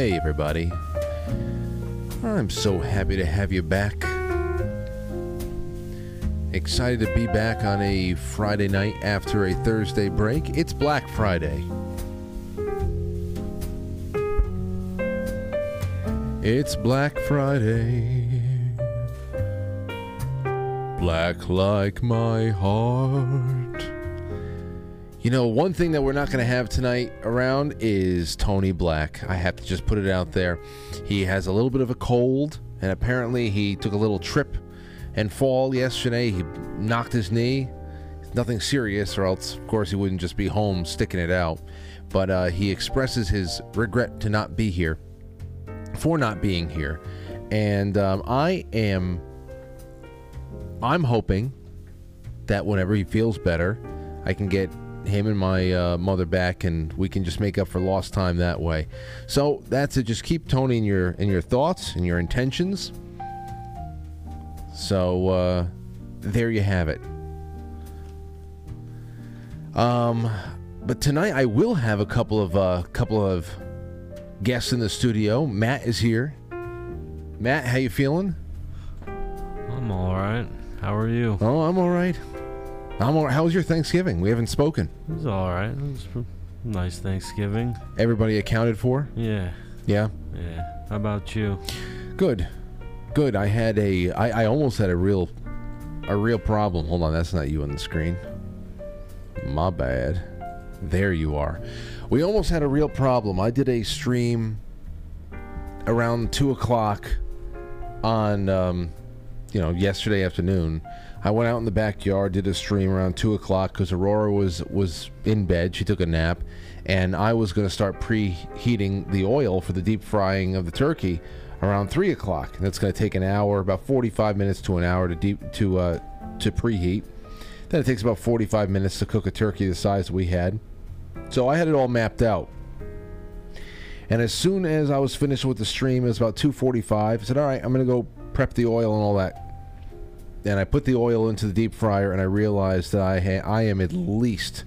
Hey, everybody. I'm so happy to have you back. Excited to be back on a Friday night after a Thursday break. It's Black Friday. It's Black Friday. Black like my heart. You know, one thing that we're not going to have tonight around is Tony Black. I have to just put it out there. He has a little bit of a cold, and apparently he took a little trip and fall yesterday. He knocked his knee. Nothing serious, or else, of course, he wouldn't just be home sticking it out. But uh, he expresses his regret to not be here, for not being here. And um, I am, I'm hoping that whenever he feels better, I can get him and my uh, mother back, and we can just make up for lost time that way. So that's it. Just keep Tony in your in your thoughts and your intentions. So uh, there you have it. Um, but tonight I will have a couple of uh, couple of guests in the studio. Matt is here. Matt, how you feeling? I'm all right. How are you? Oh, I'm all right. I'm all right. How was your Thanksgiving? We haven't spoken. It was all right. It was a nice Thanksgiving. Everybody accounted for? Yeah, Yeah. yeah. How about you? Good, good. I had a, I, I almost had a real, a real problem. Hold on, that's not you on the screen. My bad. There you are. We almost had a real problem. I did a stream around two o'clock on, um, you know, yesterday afternoon. I went out in the backyard, did a stream around two o'clock because Aurora was was in bed. She took a nap, and I was going to start preheating the oil for the deep frying of the turkey around three o'clock. That's going to take an hour, about forty-five minutes to an hour to deep to uh, to preheat. Then it takes about forty-five minutes to cook a turkey the size we had. So I had it all mapped out. And as soon as I was finished with the stream, it was about 2:45. I said, "All right, I'm going to go prep the oil and all that." And I put the oil into the deep fryer, and I realized that I ha- I am at least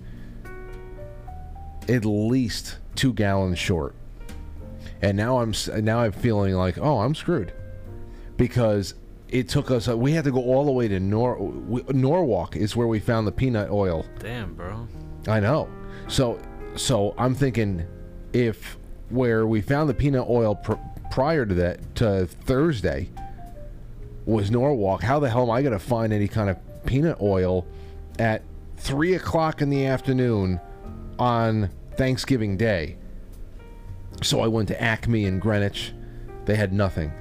at least two gallons short. And now I'm now I'm feeling like, oh, I'm screwed, because it took us. Uh, we had to go all the way to Nor Norwalk is where we found the peanut oil. Damn, bro. I know. So so I'm thinking if where we found the peanut oil pr- prior to that to Thursday was Norwalk, how the hell am I going to find any kind of peanut oil at three o'clock in the afternoon on Thanksgiving Day? So I went to Acme in Greenwich. They had nothing.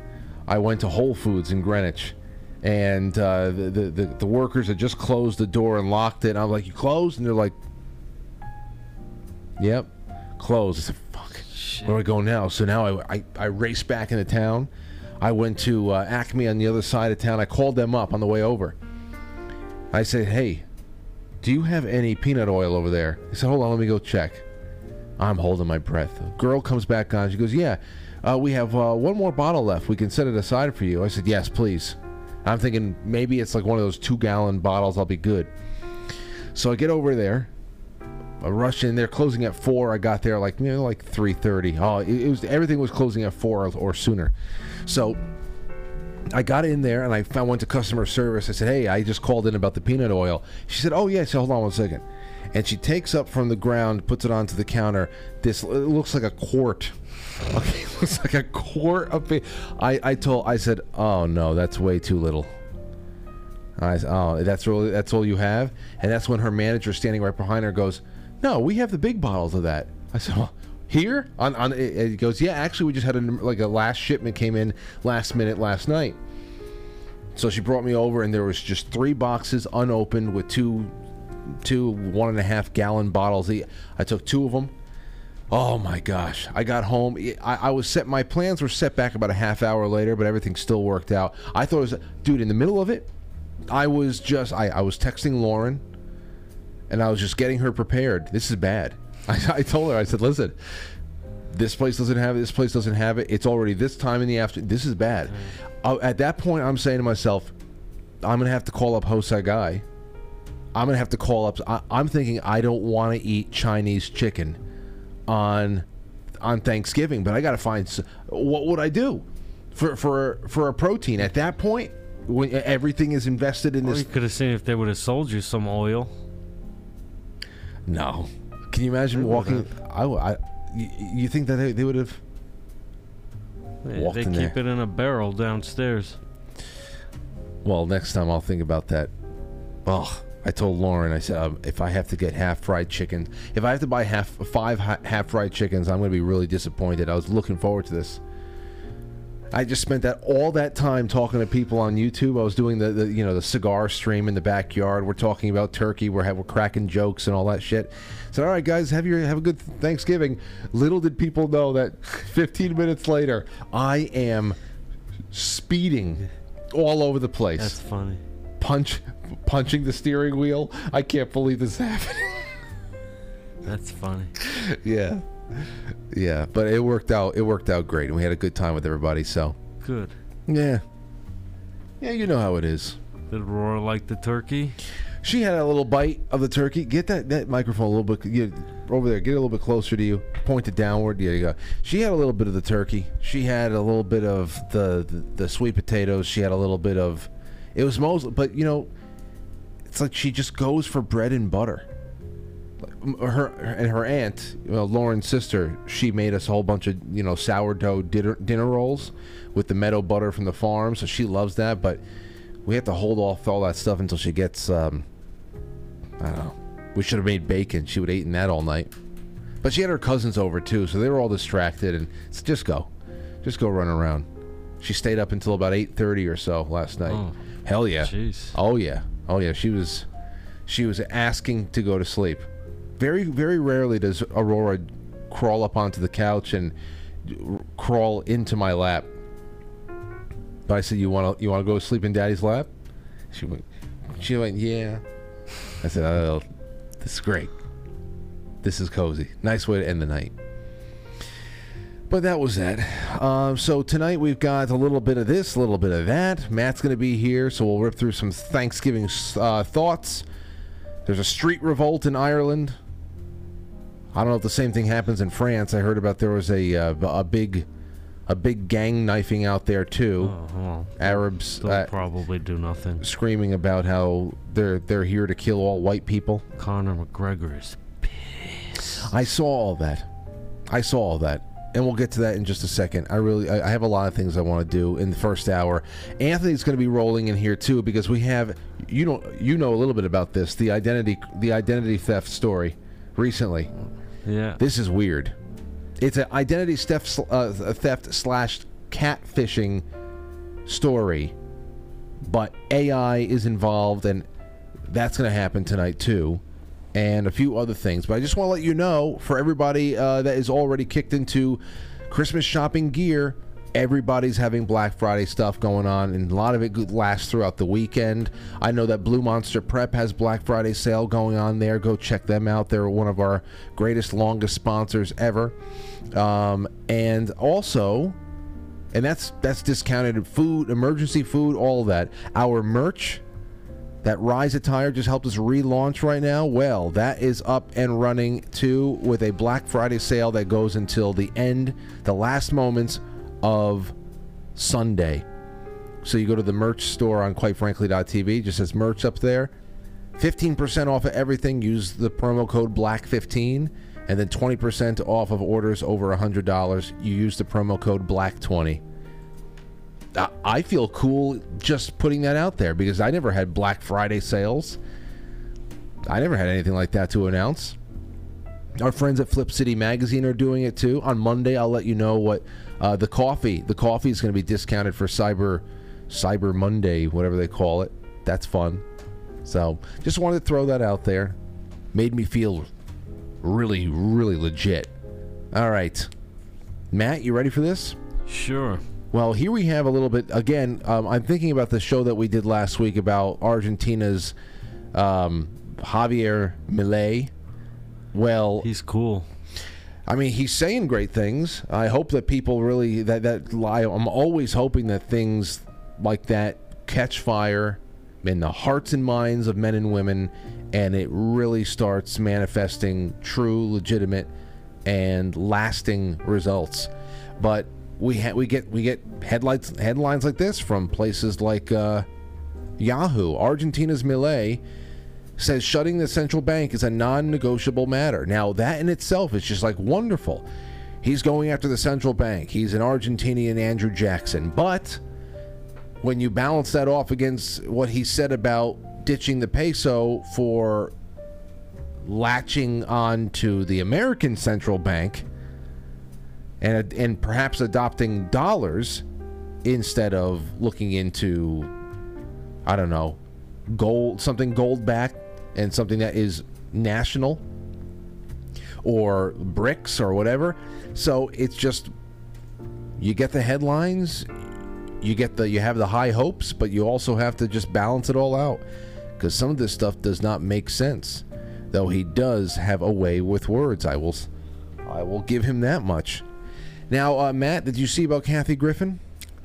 I went to Whole Foods in Greenwich, and uh, the, the, the workers had just closed the door and locked it. And I'm like, "You closed?" And they're like, "Yep, closed." I said, "Fuck, Shit. where do I go now?" So now I I, I raced back into town. I went to uh, Acme on the other side of town. I called them up on the way over. I said, "Hey, do you have any peanut oil over there?" He said, "Hold on, let me go check." I'm holding my breath. A girl comes back on. She goes, "Yeah, uh, we have uh, one more bottle left. We can set it aside for you." I said, "Yes, please." I'm thinking maybe it's like one of those two-gallon bottles. I'll be good. So I get over there. I rush in. They're closing at four. I got there like you know like three thirty. Oh, it, it was everything was closing at four or, or sooner. So I got in there and I found went to customer service. I said, "Hey, I just called in about the peanut oil." She said, "Oh yeah." So "Hold on one second. And she takes up from the ground, puts it onto the counter. This looks like a quart. Okay, looks like a quart of. I I told I said, "Oh no, that's way too little." I said, "Oh, that's really that's all you have?" And that's when her manager standing right behind her goes, "No, we have the big bottles of that." I said, well, "Here?" On on it goes, "Yeah, actually, we just had a like a last shipment came in last minute last night." So she brought me over, and there was just three boxes unopened with two, two one and a half gallon bottles. i took two of them. Oh my gosh! I got home. I, I was set. My plans were set back about a half hour later, but everything still worked out. I thought it was, dude. In the middle of it, I was just. I, I was texting Lauren, and I was just getting her prepared. This is bad. I, I told her. I said, listen. This place doesn't have it. This place doesn't have it. It's already this time in the afternoon. This is bad. Uh, at that point, I'm saying to myself, I'm gonna have to call up Hosai Guy. I'm gonna have to call up. I, I'm thinking I don't want to eat Chinese chicken on on Thanksgiving, but I got to find what would I do for for for a protein at that point when everything is invested in Or this. you could have seen if they would have sold you some oil. No, can you imagine They walking? would've. I, I you, you think that they, they would have? They, Walked they in keep there. it in a barrel downstairs. Well, next time I'll think about that. Oh, I told Lauren. I said um, if I have to get half fried chicken, if I have to buy half five half fried chickens, I'm going to be really disappointed. I was looking forward to this. I just spent that all that time talking to people on YouTube. I was doing the, the you know the cigar stream in the backyard. We're talking about turkey. We're have, we're cracking jokes and all that shit. So all right, guys, have your have a good Thanksgiving. Little did people know that 15 minutes later, I am speeding all over the place That's funny. punch punching the steering wheel. I can't believe this happened. That's funny. yeah. Yeah, but it worked out it worked out great and we had a good time with everybody, so Good. yeah. Yeah, you know how it is. Did Aurora like the turkey? She had a little bite of the turkey. Get that, that microphone a little bit yeah, over there. Get a little bit closer to you. Point it downward. There you go. She had a little bit of the turkey. She had a little bit of the, the, the sweet potatoes. She had a little bit of. It was mostly, but you know, it's like she just goes for bread and butter. Her and her aunt, Lauren's sister, she made us a whole bunch of you know sourdough dinner dinner rolls with the meadow butter from the farm. So she loves that, but we have to hold off all that stuff until she gets um, I don't know. We should have made bacon. She would have eaten that all night. But she had her cousins over too, so they were all distracted. And s- just go, just go run around. She stayed up until about eight thirty or so last night. Oh. Hell yeah! Jeez. Oh yeah! Oh yeah! She was, she was asking to go to sleep. Very very rarely does Aurora crawl up onto the couch and r- crawl into my lap. But I said, "You want to you want to go sleep in Daddy's lap?" She went. She went, "Yeah." I said, "Oh, this is great. This is cozy. Nice way to end the night." But that was that. Um, so tonight we've got a little bit of this, a little bit of that. Matt's going to be here, so we'll rip through some Thanksgiving uh, thoughts. There's a street revolt in Ireland. I don't know if the same thing happens in France. I heard about there was a uh, a big a big gang knifing out there too. Oh, Arabs they'll uh, probably do nothing. screaming about how they're they're here to kill all white people. Conor McGregor is I saw all that. I saw all that. And we'll get to that in just a second. I really, I I have a lot of things I want to do in the first hour. Anthony's going to be rolling in here too because we have, you know, you know a little bit about this, the identity, the identity theft story, recently. Yeah. This is weird. It's an identity theft, uh, theft slash catfishing story, but AI is involved, and that's going to happen tonight too, and a few other things. But I just want to let you know, for everybody uh, that is already kicked into Christmas shopping gear, everybody's having Black Friday stuff going on, and a lot of it lasts throughout the weekend. I know that Blue Monster Prep has Black Friday sale going on there. Go check them out. They're one of our greatest, longest sponsors ever. Um, and also, and that's that's discounted food, emergency food, all that. Our merch that Rise Attire just helped us relaunch right now. Well, that is up and running too with a Black Friday sale that goes until the end, the last moments of Sunday. So you go to the merch store on quitefrankly.tv, just says merch up there. 15% off of everything. Use the promo code BLACK15 and then 20% off of orders over $100. You use the promo code BLACK20. I- I feel cool just putting that out there because I never had Black Friday sales. I never had anything like that to announce. Our friends at Flip City Magazine are doing it too. On Monday, I'll let you know what uh, the coffee. The coffee is going to be discounted for Cyber Cyber Monday, whatever they call it. That's fun. So just wanted to throw that out there. Made me feel really, really legit. All right, Matt, you ready for this? Sure. Well, here we have a little bit. Again, um, I'm thinking about the show that we did last week about Argentina's um, Javier Milei. Well, He's cool. I mean, he's saying great things. I hope that people really that that lie. I'm always hoping that things like that catch fire in the hearts and minds of men and women, and it really starts manifesting true, legitimate and lasting results. But we ha- we get we get headlights headlines like this from places like uh, Yahoo. Argentina's Milei says shutting the central bank is a non-negotiable matter. Now that in itself is just like wonderful. He's going after the central bank. He's an Argentinian Andrew Jackson, but when you balance that off against what he said about ditching the peso for latching on to the American central bank and and perhaps adopting dollars instead of looking into I don't know gold something gold backed and something that is national or bricks or whatever. So it's just you get the headlines, you get the you have the high hopes, but you also have to just balance it all out because some of this stuff does not make sense. Though he does have a way with words, I will I will give him that much. Now, uh, Matt, did you see about Kathy Griffin?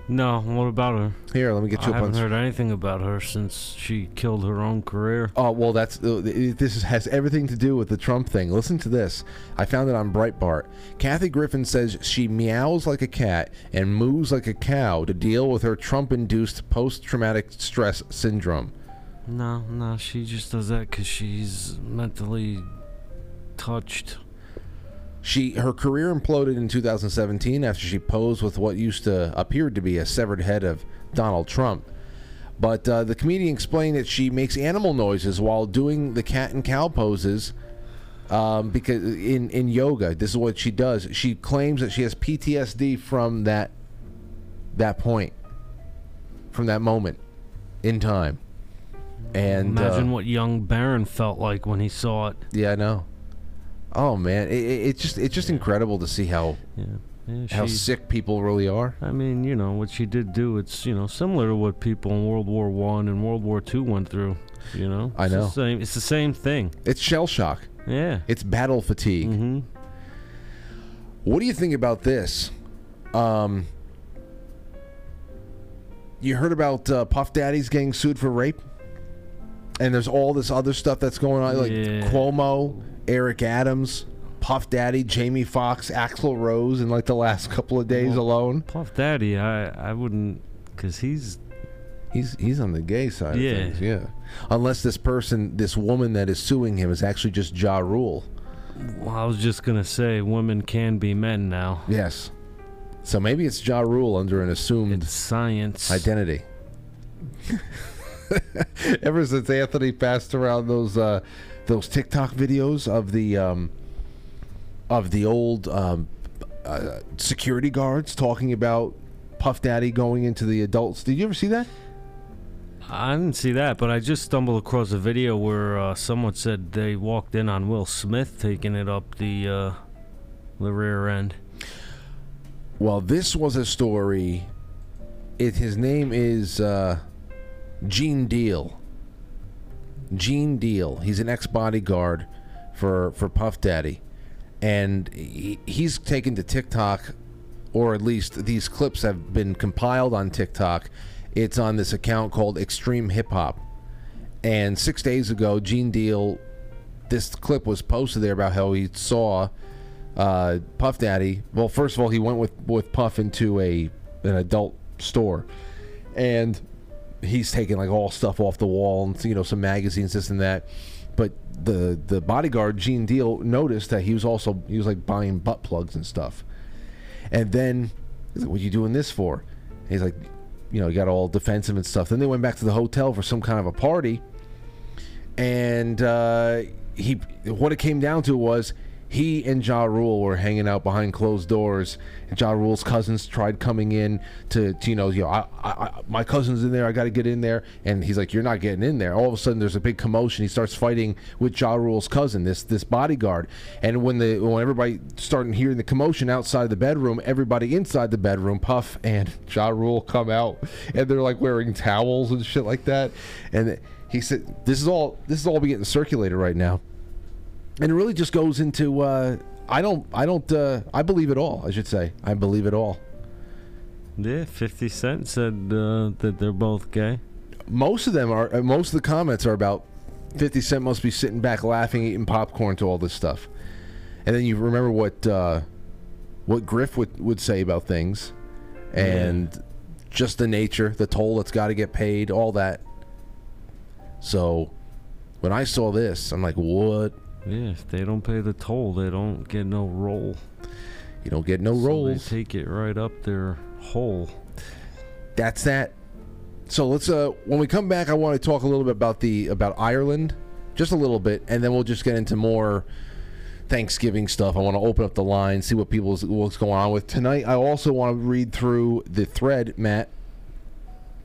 No, what about her? Here, let me get you I up on. I haven't heard anything about her since she killed her own career. Oh well, that's uh, this is, has everything to do with the Trump thing. Listen to this. I found it on Breitbart. Kathy Griffin says she meows like a cat and moves like a cow to deal with her Trump-induced post-traumatic stress syndrome. No, no, she just does that because she's mentally touched. She her career imploded in 2017 after she posed with what used to appear to be a severed head of Donald Trump. But uh, the comedian explained that she makes animal noises while doing the cat and cow poses. Um, because in in yoga, this is what she does. She claims that she has PTSD from that that point, from that moment in time. And Imagine uh, what young Barron felt like when he saw it. yeah, I know. Oh man, it, it, it's just it's just incredible to see how Yeah, yeah how she- sick people really are. I mean, you know what she did do. It's you know similar to what people in World War One and World War Two went through. You know, I It's the know. same. It's the same thing. It's shell shock. Yeah. It's battle fatigue. Mm-hmm. What do you think about this? Um, you heard about uh, Puff Daddy's getting sued for rape, and there's all this other stuff that's going on, like Yeah. Cuomo, Eric Adams, Puff Daddy, Jamie Foxx, Axl Rose, in like the last couple of days Well- alone. Puff Daddy, I I wouldn't, cause he's He's he's on the gay side Yeah. of things, yeah. Unless this person, this woman that is suing him, is actually just Ja Rule. Well, I was just gonna say, women can be men now. Yes. So maybe it's Ja Rule under an assumed It's science. identity. Ever since Anthony passed around those uh, those TikTok videos of the um, of the old um, uh, security guards talking about Puff Daddy going into the adults, did you ever see that? I didn't see that, but I just stumbled across a video where uh, someone said they walked in on Will Smith taking it up the uh, the rear end. Well, this was a story. It his name is uh, Gene Deal. Gene Deal. He's an ex-bodyguard for for Puff Daddy, and he, he's taken to TikTok, or at least these clips have been compiled on TikTok. It's on this account called Extreme Hip Hop, and six days ago, Gene Deal, this clip was posted there about how he saw uh, Puff Daddy. Well, first of all, he went with with Puff into a an adult store, and he's taking like all stuff off the wall and you know some magazines, this and that. But the the bodyguard Gene Deal noticed that he was also he was like buying butt plugs and stuff, and then he's like, "What are you doing this for?" And he's like, "You know, he got all defensive and stuff." Then they went back to the hotel for some kind of a party, and uh, he what it came down to was he and Ja Rule were hanging out behind closed doors. Ja Rule's cousins tried coming in to, to you know, you know, I, I, I, my cousin's in there. I got to get in there. And he's like, "You're not getting in there." All of a sudden, there's a big commotion. He starts fighting with Ja Rule's cousin, this this bodyguard. And when the when everybody started hearing the commotion outside the bedroom, everybody inside the bedroom, Puff and Ja Rule come out, and they're like wearing towels and shit like that. And he said, "This is all this is all be getting circulated right now." And it really just goes into uh, I don't I don't uh, I believe it all. I should say I believe it all. Yeah, 50 Cent said uh, that they're both gay. Most of them are. Uh, most of the comments are about Fifty Cent must be sitting back laughing, eating popcorn to all this stuff. and then you remember what uh, what Griff would would say about things, and just the nature, the toll that's got to get paid, all that. So, when I saw this, I'm like, what? Yeah, if they don't pay the toll, they don't get no roll. You don't get no So rolls. they take it right up their hole. that's that. So let's uh when we come back I want to talk a little bit about the about Ireland just a little bit and then we'll just get into more Thanksgiving stuff. I want to open up the line, see what people's what's going on with tonight. I also want to read through the thread, Matt.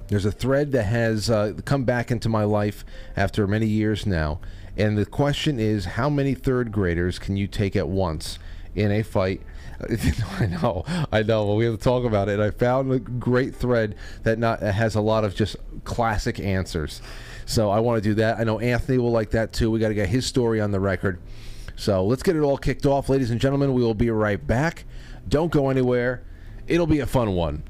There's a thread that has uh, come back into my life after many years now, and the question is, how many third graders can you take at once in a fight? I know, I know. But we have to talk about it. I found a great thread that not has a lot of just classic answers. So I want to do that. I know Anthony will like that too. We got to get his story on the record. So let's get it all kicked off, ladies and gentlemen. We will be right back. Don't go anywhere. It'll be a fun one.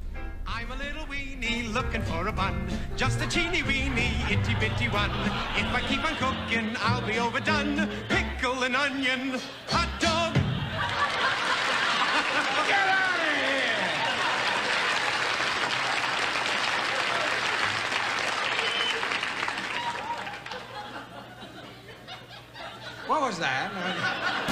Looking for a bun, just a teeny weeny itty bitty one. If I keep on cooking, I'll be overdone. Pickle and onion, hot dog. Get out of here! What was that?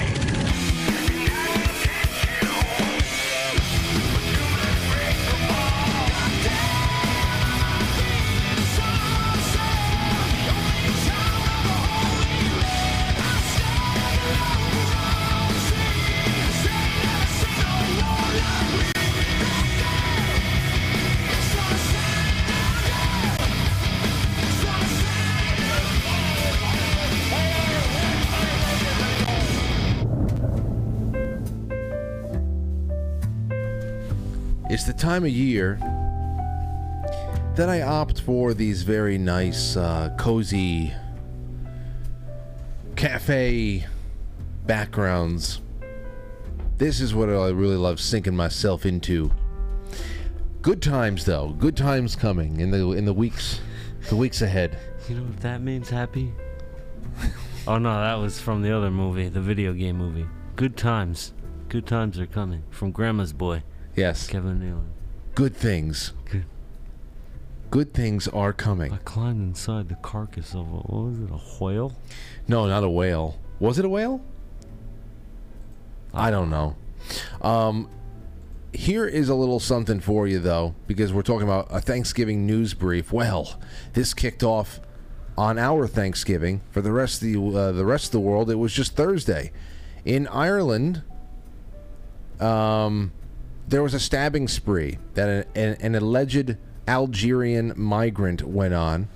Time of year that I opt for these very nice, uh, cozy cafe backgrounds. This is what I really love sinking myself into. Good times, though. Good times coming in the in the weeks, the weeks ahead. You know what that means, happy? oh no, that was from the other movie, the video game movie. Good times. Good times are coming. From Grandma's Boy, Yes, Kevin Nealon. Good things. Good. Good things are coming. I climbed inside the carcass of a, what was it, a whale? No, not a whale. Was it a whale? I don't know. Um, here is a little something for you, though, because we're talking about a Thanksgiving news brief. Well, this kicked off on our Thanksgiving. For the rest of the uh, the rest of the world, it was just Thursday. In Ireland, um, there was a stabbing spree that an, an, an alleged Algerian migrant went on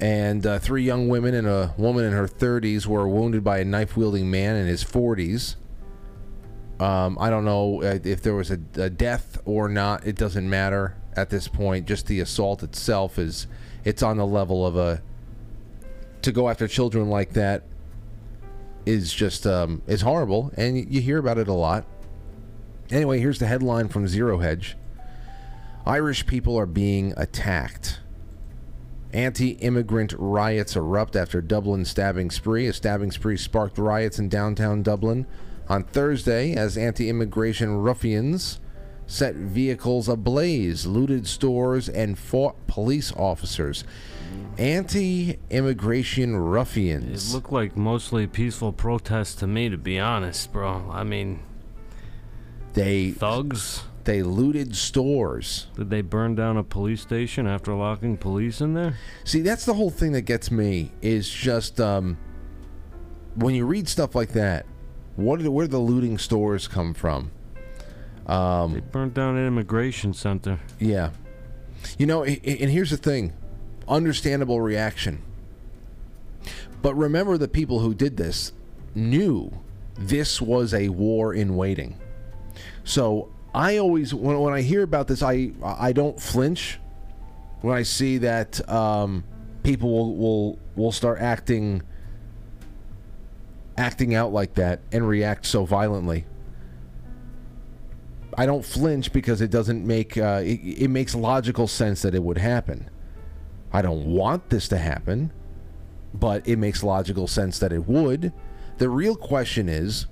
and uh, three young women and a woman in her 30s were wounded by a knife wielding man in his 40s. Um, I don't know uh, if there was a, a death or not. It doesn't matter at this point. Just the assault itself is it's on the level of a to go after children like that is just um, is horrible, and you hear about it a lot. Anyway, here's the headline from Zero Hedge: Irish people are being attacked. Anti immigrant riots erupt after Dublin stabbing spree. A stabbing spree sparked riots in downtown Dublin on Thursday as anti immigration ruffians set vehicles ablaze, looted stores, and fought police officers. Anti immigration ruffians. It looked like mostly peaceful protests to me, to be honest, bro. I mean, They thugs? they looted stores. Did they burn down a police station after locking police in there? See, that's the whole thing that gets me is just um, when you read stuff like that. What did where did the looting stores come from? they burned down an immigration center. Yeah. You know, and here's the thing understandable reaction. But remember, the people who did this knew this was a war in waiting. So I always, when, when I hear about this, I, I don't flinch when I see that um, people will, will, will start acting acting out like that and react so violently. I don't flinch because it doesn't make uh, it, it makes logical sense that it would happen. I don't want this to happen, but it makes logical sense that it would. The real question is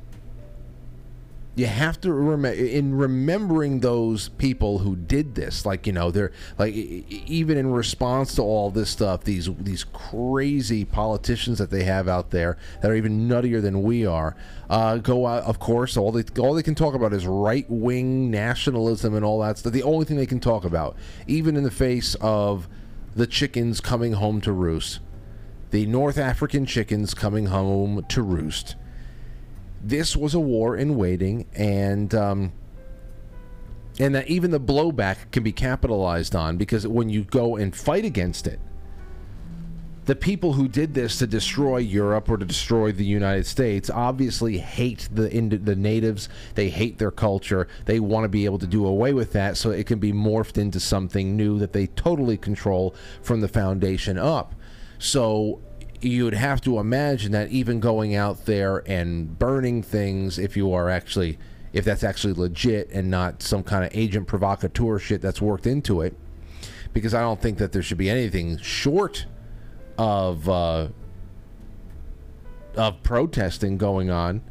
you have to remember in remembering those people who did this like you know they're like even in response to all this stuff these these crazy politicians that they have out there that are even nuttier than we are uh, go out of course all they all they can talk about is right wing nationalism and all that stuff. The only thing they can talk about even in the face of the chickens coming home to roost the North African chickens coming home to roost this was a war in waiting, and um, and that even the blowback can be capitalized on because when you go and fight against it, the people who did this to destroy Europe or to destroy the United States obviously hate the the natives. They hate their culture. They want to be able to do away with that so it can be morphed into something new that they totally control from the foundation up. So you'd have to imagine that even going out there and burning things if you are actually if that's actually legit and not some kind of agent provocateur shit that's worked into it because I don't think that there should be anything short of uh, of protesting going on.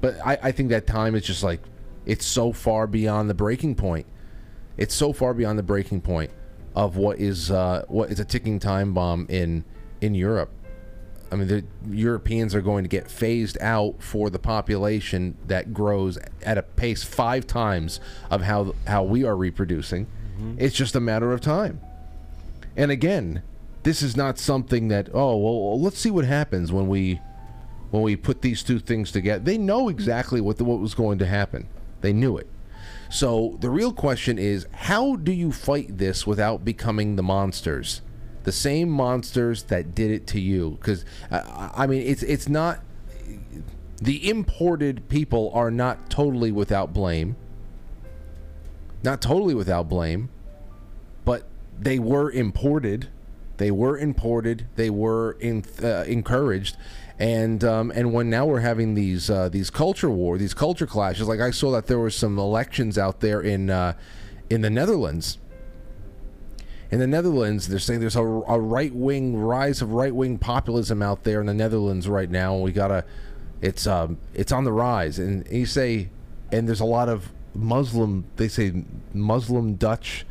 But I, I think that time is just like it's so far beyond the breaking point. It's so far beyond the breaking point of what is uh, what is a ticking time bomb in in Europe. I mean, the Europeans are going to get phased out for the population that grows at a pace five times of how how we are reproducing. Mm-hmm. It's just a matter of time. And again, this is not something that oh well let's see what happens when we when we put these two things together. They know exactly what the, what was going to happen. They knew it. So the real question is how do you fight this without becoming the monsters? The same monsters that did it to you cuz uh, I mean it's it's not the imported people are not totally without blame. Not totally without blame, but they were imported. They were imported. They were in, uh, encouraged, and um, and when now we're having these uh, these culture war, these culture clashes. Like I saw that there were some elections out there in uh, in the Netherlands. In the Netherlands, they're saying there's a, a right wing rise of right wing populism out there in the Netherlands right now, and we gotta. It's um it's on the rise, and you say, and there's a lot of Muslim. They say Muslim Dutch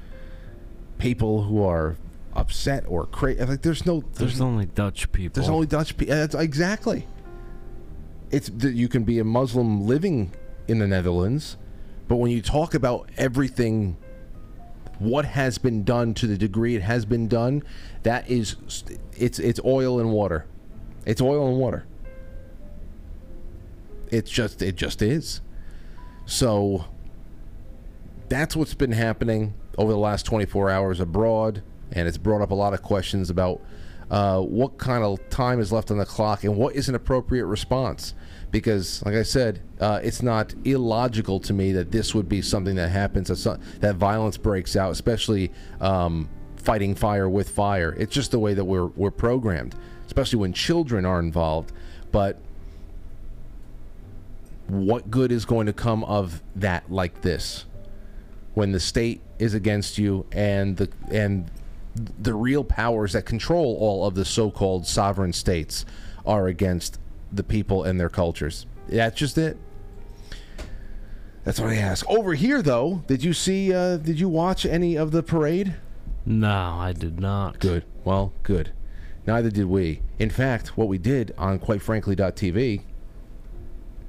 people who are upset or crazy. Like there's no there's There's only Dutch people. there's only Dutch people. Exactly. It's that you can be a Muslim living in the Netherlands, but when you talk about everything, what has been done to the degree it has been done, that is, it's it's oil and water. It's oil and water. It's just it just is. So that's what's been happening over the last 24 hours abroad, and it's brought up a lot of questions about uh, what kind of time is left on the clock and what is an appropriate response. Because, like I said, uh, it's not illogical to me that this would be something that happens, that, that violence breaks out, especially um, fighting fire with fire. It's just the way that we're, we're programmed, especially when children are involved. But what good is going to come of that like this? when the state is against you and the and the real powers that control all of the so-called sovereign states are against the people and their cultures. That's just it. That's what I ask. Over here, though, did you see? Uh, did you watch any of the parade? No, I did not. Good. Well, good. Neither did we. In fact, what we did on quite frankly.tv,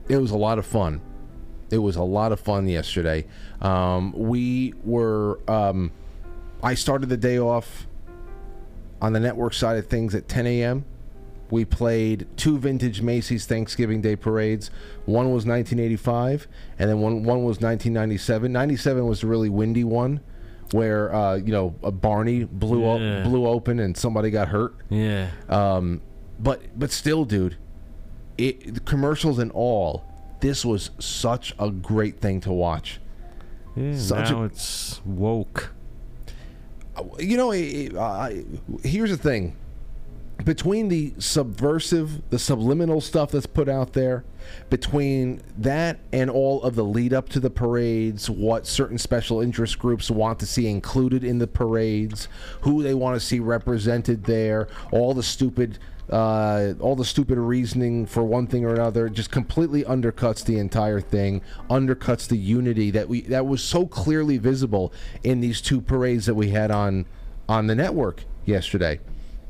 it was a lot of fun. It was a lot of fun yesterday. Um, we were. Um, I started the day off on the network side of things at 10 a.m. we played two vintage Macy's Thanksgiving Day parades. One was 1985, and then one one was 1997. 97 was a really windy one, where uh, you know a Barney blew Yeah. o- blew open and somebody got hurt. Yeah. Um, but but still, dude, it the commercials and all. This was such a great thing to watch. Yeah, Such now a- it's woke. you know, it, it, uh, here's the thing. Between the subversive, the subliminal stuff that's put out there, between that and all of the lead up to the parades, what certain special interest groups want to see included in the parades, who they want to see represented there, all the stupid, uh, all the stupid reasoning for one thing or another, just completely undercuts the entire thing, undercuts the unity that we that was so clearly visible in these two parades that we had on on the network yesterday.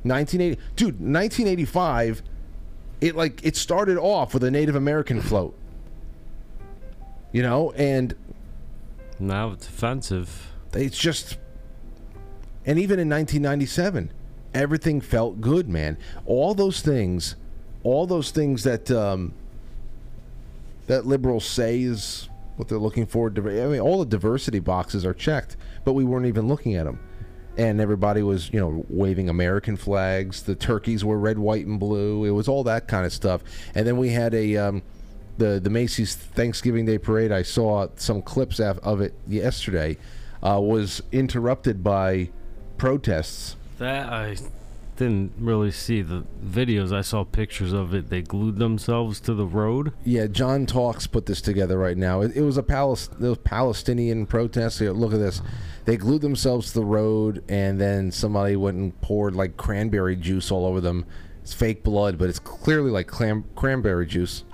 1980, dude, 1985. It like it started off with a Native American float, you know, and Now it's offensive. it's just and even in 1997 everything felt good man all those things all those things that um, that liberals say is what they're looking for i mean all the diversity boxes are checked but we weren't even looking at them and everybody was you know waving american flags the turkeys were red white and blue it was all that kind of stuff and then we had a um, the the Macy's Thanksgiving Day parade. I saw some clips of it yesterday. Uh, was interrupted by protests. That I didn't really see the videos. I saw pictures of it. They glued themselves to the road. Yeah, John Talks put this together right now. It, it was a Palis- was Palestinian protest. Here, look at this. They glued themselves to the road, and then somebody went and poured like cranberry juice all over them. It's fake blood, but it's clearly like clam- cranberry juice.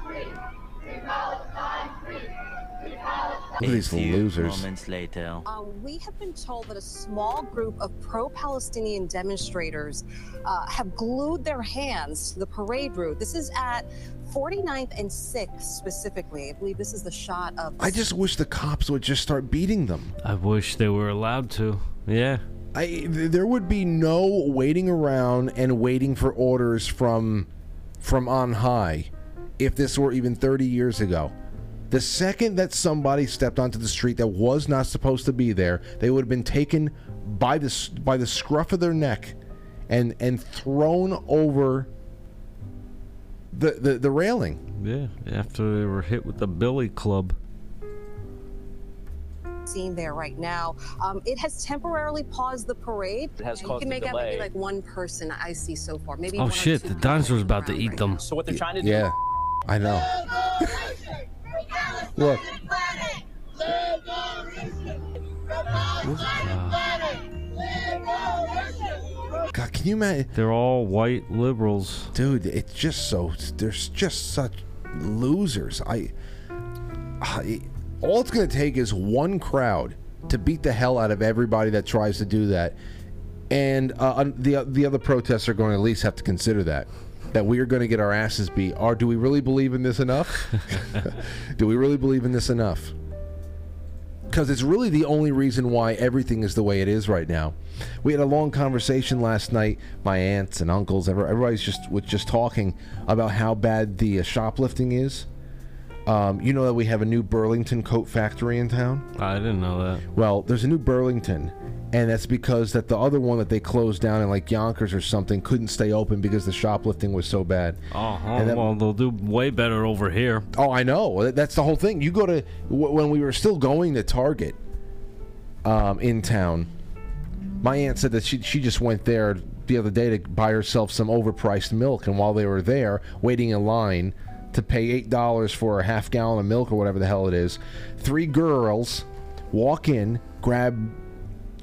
Look at these losers. moments later. Uh, we have been told that a small group of pro Palestinian demonstrators uh, have glued their hands to the parade route. This is at 49th and 6th specifically. I believe this is the shot of. I just wish the cops would just start beating them. I wish they were allowed to. Yeah. I there would be no waiting around and waiting for orders from from on high if this were even 30 years ago. The second that somebody stepped onto the street that was not supposed to be there, they would have been taken by the by the scruff of their neck and and thrown over the the, the railing. Yeah. After they were hit with the billy club. Scene there right now. Um, it has temporarily paused the parade. It has caused you can a make out maybe delay. like one person I see so far. Maybe. Oh one shit! The people dinosaur's about to eat right them. now. So what they're trying to do Yeah. I know. Look. God, can you imagine? They're all white liberals. dude it's just so there's just such losers i, I all it's going to take is one crowd to beat the hell out of everybody that tries to do that and uh, the the other protests are going to at least have to consider that that we are going to get our asses beat or do we really believe in this enough do we really believe in this enough because it's really the only reason why everything is the way it is right now. We had a long conversation last night. My aunts and uncles, every- everybody's just was just talking about how bad the uh, shoplifting is. Um, you know that we have a new Burlington coat factory in town. I didn't know that. Well, there's a new Burlington, and that's because that the other one that they closed down in like Yonkers or something couldn't stay open because the shoplifting was so bad. Oh, And then- well, they'll do way better over here. Oh, I know. That's the whole thing. You go to when we were still going to Target um, in town. My aunt said that she she just went there the other day to buy herself some overpriced milk, and while they were there waiting in line to pay eight dollars for a half gallon of milk or whatever the hell it is, three girls walk in, grab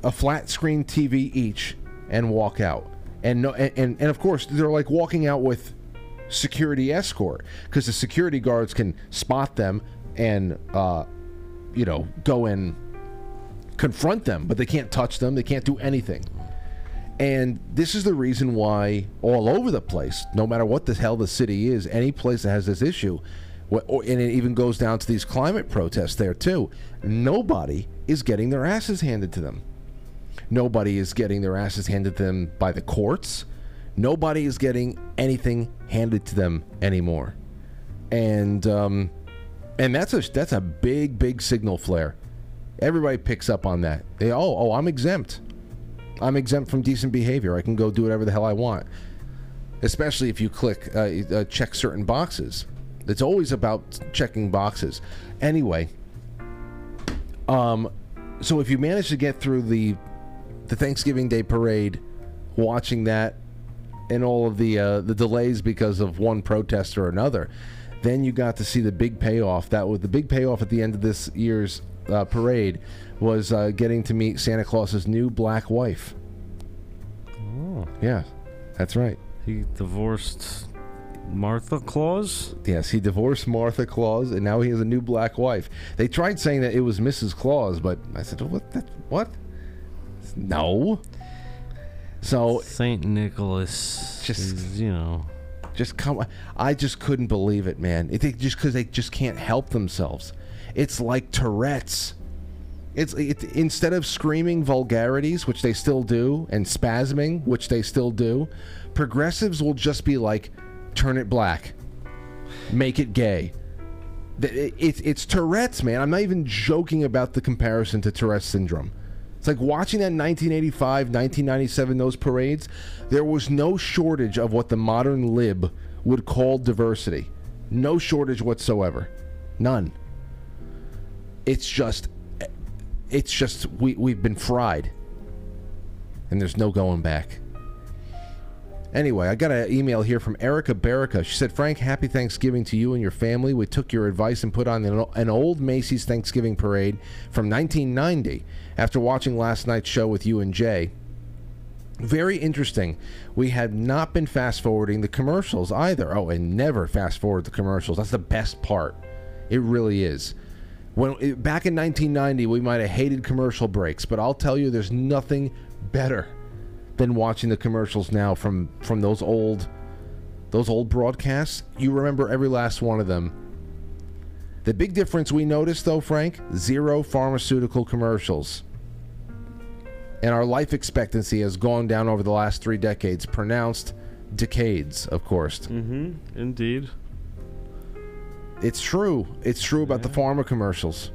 a flat screen TV each, and walk out. And no, and, and, and of course they're like walking out with security escort because the security guards can spot them and uh, you know go and confront them, but they can't touch them. They can't do anything. And this is the reason why all over the place, no matter what the hell the city is, any place that has this issue, and it even goes down to these climate protests there too, nobody is getting their asses handed to them. Nobody is getting their asses handed to them by the courts. Nobody is getting anything handed to them anymore, and um, and that's a that's a big big signal flare. Everybody picks up on that. They oh oh I'm exempt. I'm exempt from decent behavior. I can go do whatever the hell I want. Especially if you click uh, uh, check certain boxes. It's always about checking boxes. Anyway, um, so if you manage to get through the the Thanksgiving Day parade, watching that, and all of the uh, the delays because of one protest or another, then you got to see the big payoff. That was the big payoff at the end of this year's uh, parade was uh, getting to meet Santa Claus's new black wife. Oh, Yeah, that's right. he divorced Martha Claus. Yes, he divorced Martha Claus, and now he has a new black wife. They tried saying that it was Mrs. Claus, but I said, "What? That, what? No." So Saint Nicholas. Just- is, you know. just come. I just couldn't believe it, man. It, they, just because they just can't help themselves. It's like Tourette's. It's it, instead of screaming vulgarities, which they still do, and spasming, which they still do, progressives will just be like, "Turn it black, make it gay." Th- it- It's it's Tourette's, man. I'm not even joking about the comparison to Tourette's syndrome. It's like watching that 1985, 1997, those parades. There was no shortage of what the modern lib would call diversity. No shortage whatsoever. None. It's just, it's just, we, we've been fried. And there's no going back. Anyway, I got an email here from Erica Berica. She said, Frank, happy Thanksgiving to you and your family. We took your advice and put on an, old Macy's Thanksgiving parade from 1990 after watching last night's show with you and Jay. Very interesting. We had not been fast forwarding the commercials either. Oh, and never fast forward the commercials. That's the best part. It really is. When back in 1990, we might have hated commercial breaks, but I'll tell you, there's nothing better than watching the commercials now from from those old those old broadcasts. You remember every last one of them. The big difference we noticed though, Frank, zero pharmaceutical commercials. And our life expectancy has gone down over the last 3 decades, pronounced decades, of course. Mm-hmm. Indeed. It's true. It's true about the pharma commercials.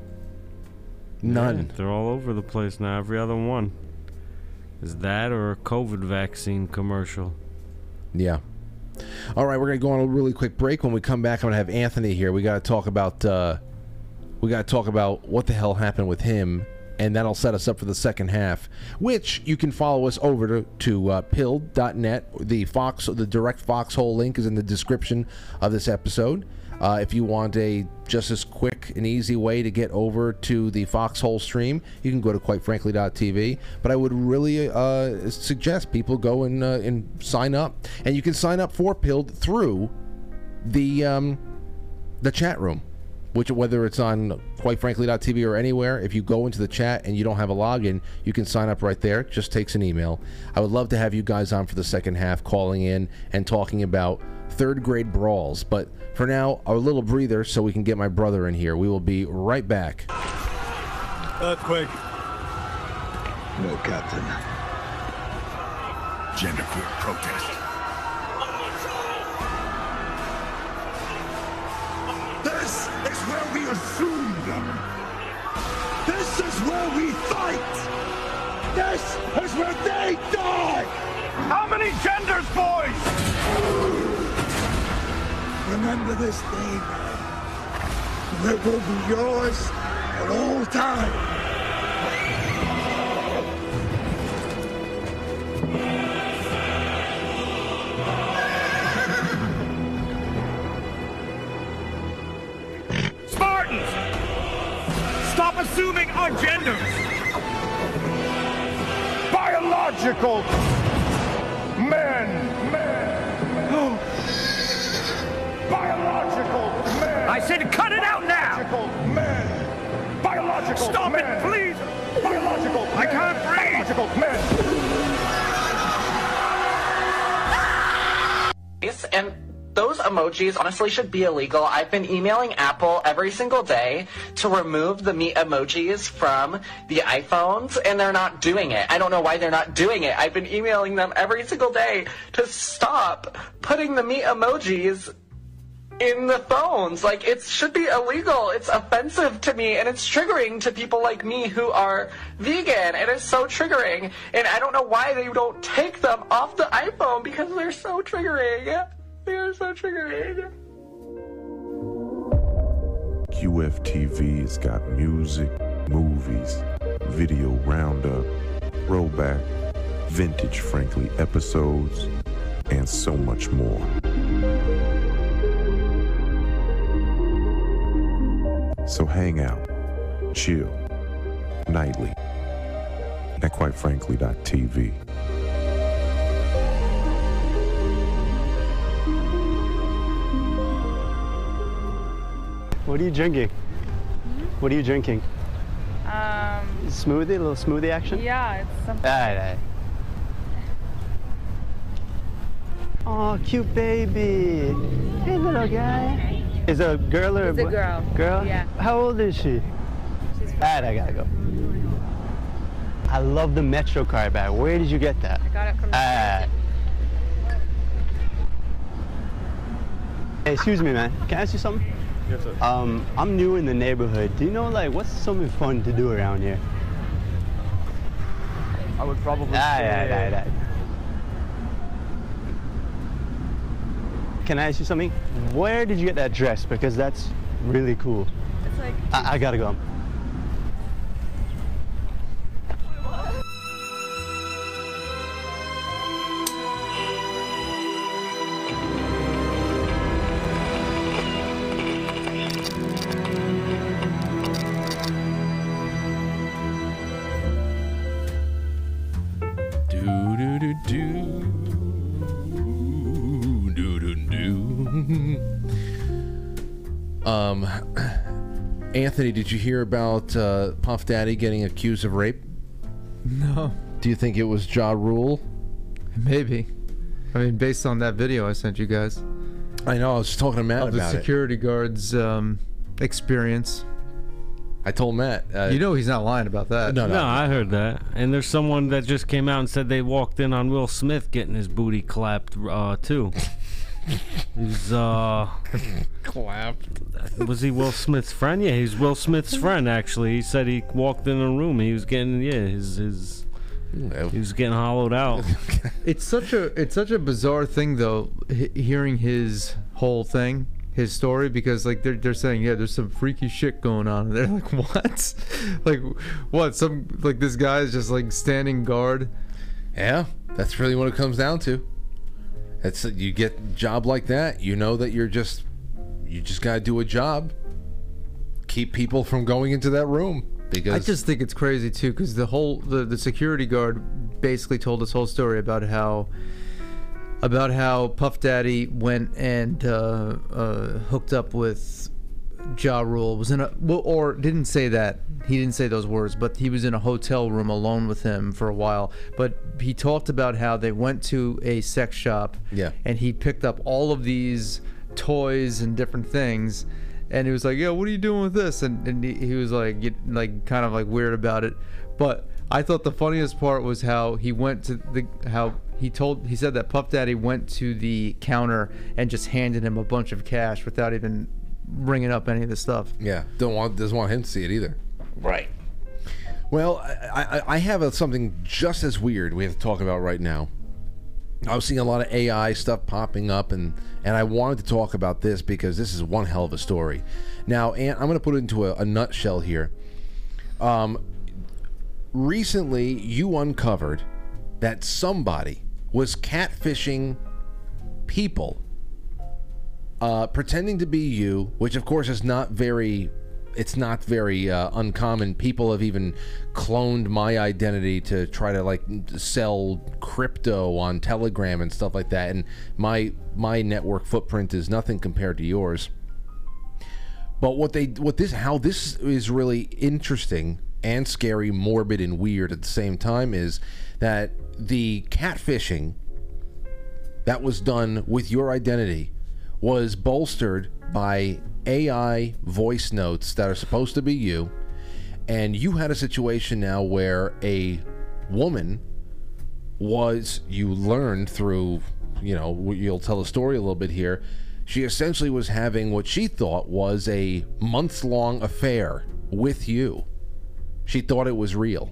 None. Yeah, they're all over the place now. Every other one is that or a COVID vaccine commercial. Yeah. All right, we're gonna go on a really quick break. When we come back, I'm gonna have Anthony here. We gotta talk about uh, we gotta talk about what the hell happened with him, and that'll set us up for the second half. Which you can follow us over to to uh, pilled.net. The Fox, the direct Foxhole link is in the description of this episode. Uh, if you want a just as quick and easy way to get over to the Foxhole stream, you can go to quitefrankly.tv. But I would really uh, suggest people go and uh, and sign up, and you can sign up for Pilled through the um, the chat room, which whether it's on quite quitefrankly.tv or anywhere, if you go into the chat and you don't have a login, you can sign up right there. It just takes an email. I would love to have you guys on for the second half, calling in and talking about third grade brawls. But for now, a little breather so we can get my brother in here. We will be right back. Earthquake. No, Captain. Genderqueer protest. Assume them. This is where we fight. This is where they die. How many genders, boys? Remember this day, man. It will be yours for all time. Genders! Biological men! Men! Biological men! I said cut it out now! Biological men! Biological Stop men. it, please! Biological I can't breathe! Biological men! Emojis honestly should be illegal. I've been emailing Apple every single day to remove the meat emojis from the iPhones, and they're not doing it. I don't know why they're not doing it. I've been emailing them every single day to stop putting the meat emojis in the phones. Like, it should be illegal. It's offensive to me, and it's triggering to people like me who are vegan. It is so triggering. And I don't know why they don't take them off the iPhone because they're so triggering. Are so triggering. QFTV's got music, movies, video roundup, throwback, vintage, frankly, episodes, and so much more. So hang out, chill, nightly, and quite frankly, .tv. What are you drinking? What are you drinking? Um, Smoothie, a little smoothie action? yeah, it's something. All right, all right. Oh, cute baby. Hey, little guy. Is a girl or a baby? It's a boy? girl. Girl? Yeah. How old is she? She's All right, I gotta go. I love the Metro card bag. Where did you get that? I got it from the. Hey, excuse me, man. Can I ask you something? Yes, sir. Um, I'm new in the neighborhood. Do you know like what's something fun to do around here? I would probably Ah, say. yeah, yeah, yeah. Can I ask you something? Where did you get that dress? Because that's really cool. It's like I, I gotta go. Anthony, did you hear about uh, Puff Daddy getting accused of rape? No. Do you think it was Ja Rule? Maybe. I mean, based on that video I sent you guys. I know. I was talking to Matt of the about it. security guard's um, experience. I told Matt. Uh, you know he's not lying about that. No, I heard that. And there's someone that just came out and said they walked in on Will Smith getting his booty clapped uh, too. He's uh clapped. Was he Will Smith's friend? Yeah, he's Will Smith's friend. Actually, he said he walked in a room. He was getting yeah his his. He was getting hollowed out. It's such a it's such a bizarre thing though, he- hearing his whole thing, his story, because like they're they're saying yeah, there's some freaky shit going on, and they're like what, like what? Some like this guy is just like standing guard. Yeah, that's really what it comes down to. It's you get a job like that, you know that you're just you just gotta do a job. Keep people from going into that room because I just think it's crazy too, because the whole the, the security guard basically told this whole story about how about how Puff Daddy went and uh, uh, hooked up with Ja Rule was in a well, or didn't say that he didn't say those words, but he was in a hotel room alone with him for a while. But he talked about how they went to a sex shop, Yeah. and he picked up all of these toys and different things and he was like yeah what are you doing with this and, and he, he was like like kind of like weird about it but i thought the funniest part was how he went to the how he told he said that puff daddy went to the counter and just handed him a bunch of cash without even bringing up any of this stuff Yeah, don't want doesn't want him to see it either. Right. Well, I, I, I have a, something just as weird we have to talk about right now. I was seeing a lot of AI stuff popping up, and and I wanted to talk about this because this is one hell of a story. Now, and I'm going to put it into a, a nutshell here. Um, recently, you uncovered that somebody was catfishing people uh, pretending to be you, which of course is not very, it's not very uh, uncommon. People have even cloned my identity to try to like sell crypto on Telegram and stuff like that. And my my network footprint is nothing compared to yours. But what they what this how this is really interesting and scary, morbid and weird at the same time is that the catfishing that was done with your identity was bolstered by AI voice notes that are supposed to be you, and you had a situation now where a woman was you learned through you know you'll tell the story a little bit here she essentially was having what she thought was a months long affair with you she thought it was real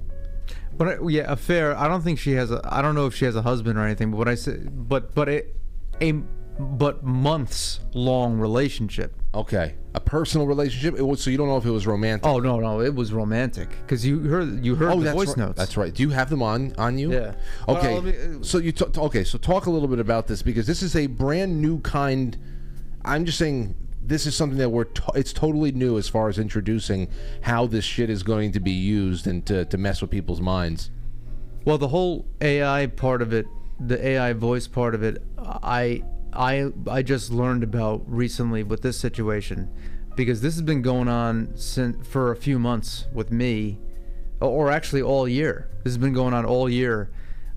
But uh, yeah, affair. I don't think she has a. I don't know if she has a husband or anything. But what I said, but but it, a but months long relationship. okay a personal relationship it was so you don't know if it was romantic Oh no no, it was romantic because you heard you heard oh the voice right. notes. that's right do you have them on on you Yeah. Okay me- uh, so you t- okay so talk a little bit about this because this is a brand new kind i'm just saying this is something that we're to- it's totally new as far as introducing how this shit is going to be used and to, to mess with people's minds Well, the whole AI part of it, the AI voice part of it, I I I just learned about recently with this situation because this has been going on since for a few months with me, or actually all year. This has been going on all year,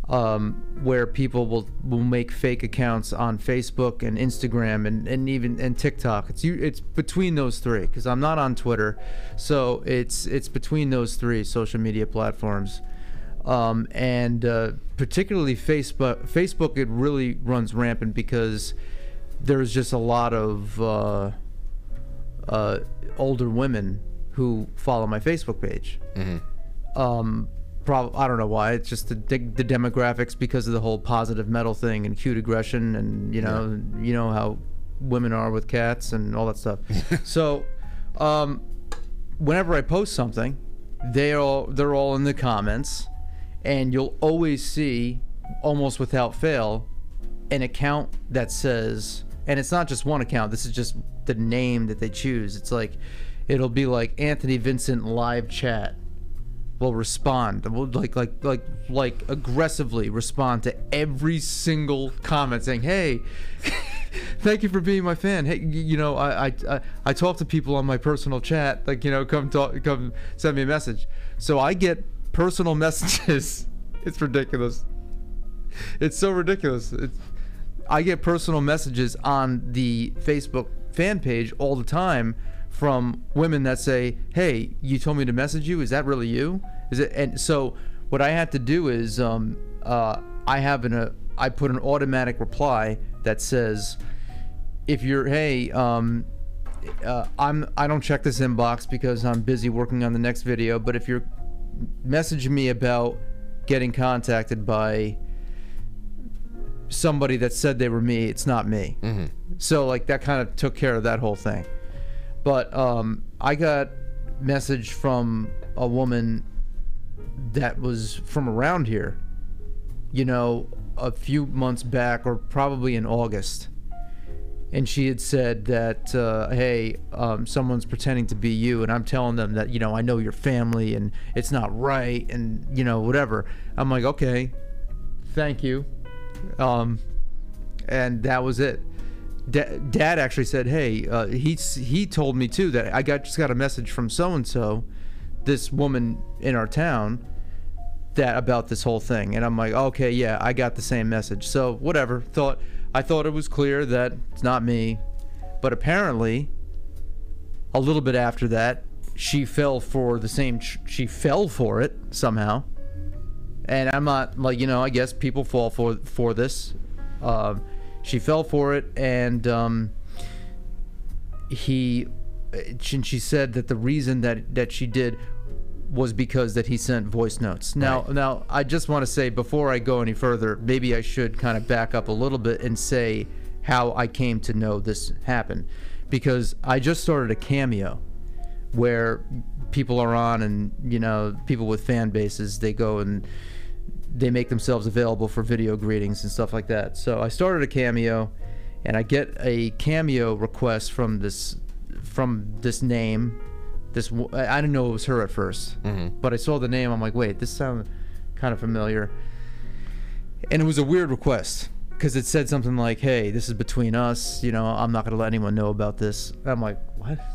um, where people will will make fake accounts on Facebook and Instagram and, and even and TikTok. It's you. It's between those three because I'm not on Twitter, so it's it's between those three social media platforms um, and uh, particularly Facebook. Facebook it really runs rampant because there's just a lot of uh, uh, older women who follow my Facebook page. Um, prob- I don't know why. It's just the, the, the demographics because of the whole positive metal thing and cute aggression, and you know, you know how women are with cats and all that stuff. so, um, whenever I post something, they all they're all in the comments, and you'll always see, almost without fail, an account that says, and it's not just one account. This is just the name that they choose. It's like, it'll be like Anthony Vincent live chat will respond will like like like like aggressively respond to every single comment saying hey thank you for being my fan hey you know I, I i i talk to people on my personal chat like you know come talk come send me a message so i get personal messages. It's ridiculous. It's so ridiculous. It's, i get personal messages on the facebook fan page all the time from women that say hey you told me to message you. Is that really you? Is it and so what i had to do is um uh i have an a i put an automatic reply that says if you're hey um uh, i'm i don't check this inbox because i'm busy working on the next video but if you're messaging me about getting contacted by somebody that said they were me it's not me. So like that kind of took care of that whole thing. But um, I got message from a woman that was from around here, you know, a few months back or probably in August. And she had said that, uh, hey, um, someone's pretending to be you, and I'm telling them that, you know, I know your family and it's not right, and, you know, whatever. I'm like, okay, thank you. Um, and that was it. Da- Dad actually said, "Hey, uh, he he told me too that I got just got a message from so and so, this woman in our town, that about this whole thing." And I'm like, "Okay, yeah, I got the same message." So whatever. Thought I thought it was clear that it's not me, but apparently, a little bit after that, she fell for the same. She fell for it somehow, and I'm not like you know. I guess people fall for for this. Um, she fell for it, and um, he. And she said that the reason that that she did was because that he sent voice notes. Now, now I just want to say before I go any further, maybe I should kind of back up a little bit and say how I came to know this happened, because I just started a cameo where people are on and you know people with fan bases they go and they make themselves available for video greetings and stuff like that. So I started a cameo, and I get a cameo request from this from this name. This I didn't know it was her at 1st mm-hmm. but I saw the name. I'm like, wait, this sounds kind of familiar. And it was a weird request because it said something like, "Hey, this is between us. You know, I'm not gonna let anyone know about this." And I'm like, what?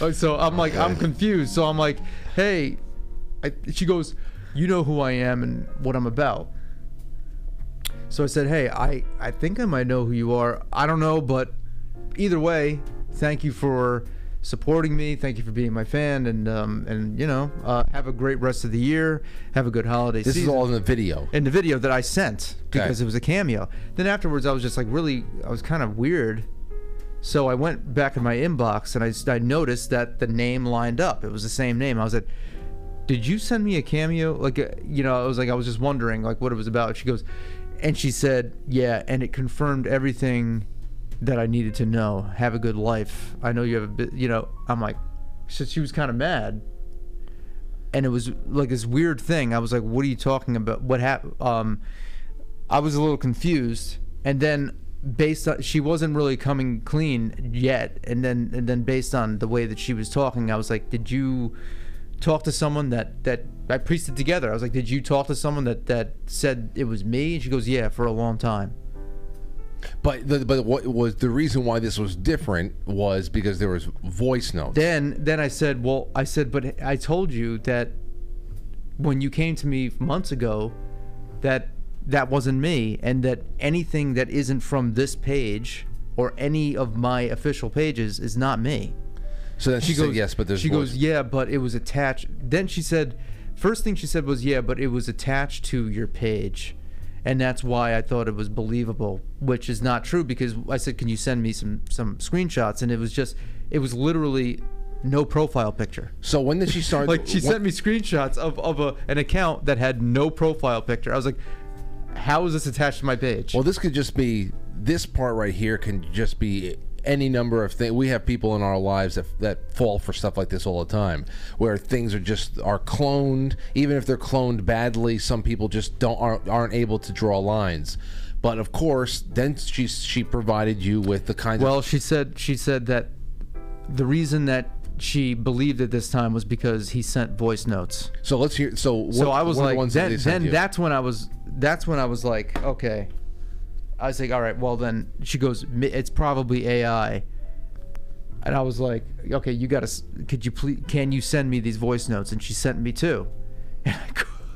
Oh, so I'm like, I'm confused. So I'm like, hey, I, she goes, you know who I am and what I'm about. So I said, "Hey, I I think I might know who you are. I don't know, but either way, thank you for supporting me. Thank you for being my fan, and um, and you know, uh, have a great rest of the year. Have a good holiday This is all in the video. in the video that I sent because Okay. it was a cameo. Then afterwards, I was just like really, I was kind of weird. So I went back in my inbox and I, I noticed that the name lined up. It was the same name. I was like, "Did you send me a cameo?" Like, uh, you know, I was like, I was just wondering like what it was about. She goes, and she said, "Yeah," and it confirmed everything that I needed to know. Have a good life. I know you have a bit. You know, I'm like, so she was kind of mad and it was like this weird thing. I was like, "What are you talking about? What happened?" Um, I was a little confused, and then based on she wasn't really coming clean yet, and then and then based on the way that she was talking, I was like, "Did you talk to someone that that I pieced it together?" I was like, "Did you talk to someone that that said it was me?" And she goes, "Yeah, for a long time." But the, but what was the reason why this was different was because there was voice notes. Then then I said, "Well, I said, but I told you that when you came to me months ago that that wasn't me and that anything that isn't from this page or any of my official pages is not me." So then she, said yes, but there's She voice. goes, "Yeah, but it was attached." Then she said, first thing she said was, "Yeah, but it was attached to your page." And that's why I thought it was believable, which is not true because I said, "Can you send me some some screenshots?" And it was just it was literally no profile picture. So when did she start? like she sent me screenshots of, of a, an account that had no profile picture. I was like, "How is this attached to my page?" Well, this could just be this part right here can just be any number of things. We have people in our lives that that fall for stuff like this all the time, where things are just are cloned. Even if they're cloned badly, some people just don't aren't, aren't able to draw lines. But of course, then she she provided you with the kind Well, of she said she said that the reason that she believed it this time was because he sent voice notes. So let's hear. So so I was what like, then, then that's when I was that's when I was like, okay. I was like, all right, well then she goes, it's probably AI. And I was like, okay, you gotta, could you please, can you send me these voice notes? And she sent me two. And I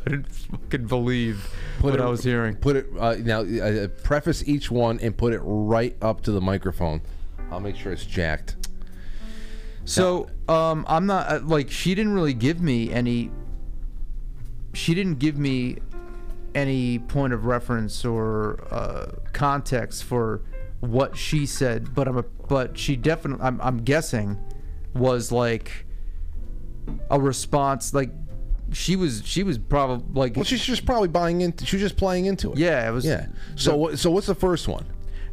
couldn't fucking believe what it- I was hearing. Put it uh, now. Uh, preface each one and put it right up to the microphone. I'll make sure it's jacked. So, um, I'm not uh, like she didn't really give me any. She didn't give me any point of reference or uh, context for what she said, but I'm a, but she definitely I'm, I'm guessing was like a response like she was she was probably like Well, she's just probably buying into. She was just playing into it. yeah it was Yeah. So what? So what's the first one?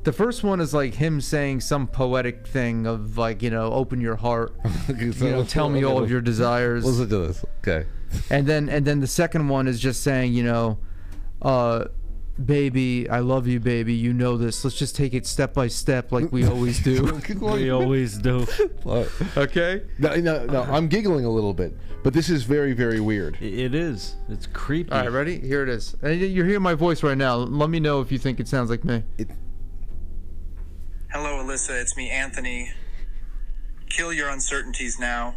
The first one is like him saying some poetic thing of like you know open your heart, you know tell me all of your desires. Listen to this. Okay. and then and then the second one is just saying you know uh baby i love you baby you know this let's just take it step by step like we always do We always do. okay No, no, no. I'm giggling a little bit, but this is very, very weird. It is. It's creepy. all right ready here it is and you're hearing my voice right now let me know if you think it sounds like me It... Hello, Alyssa. It's me, Anthony. Kill your uncertainties now.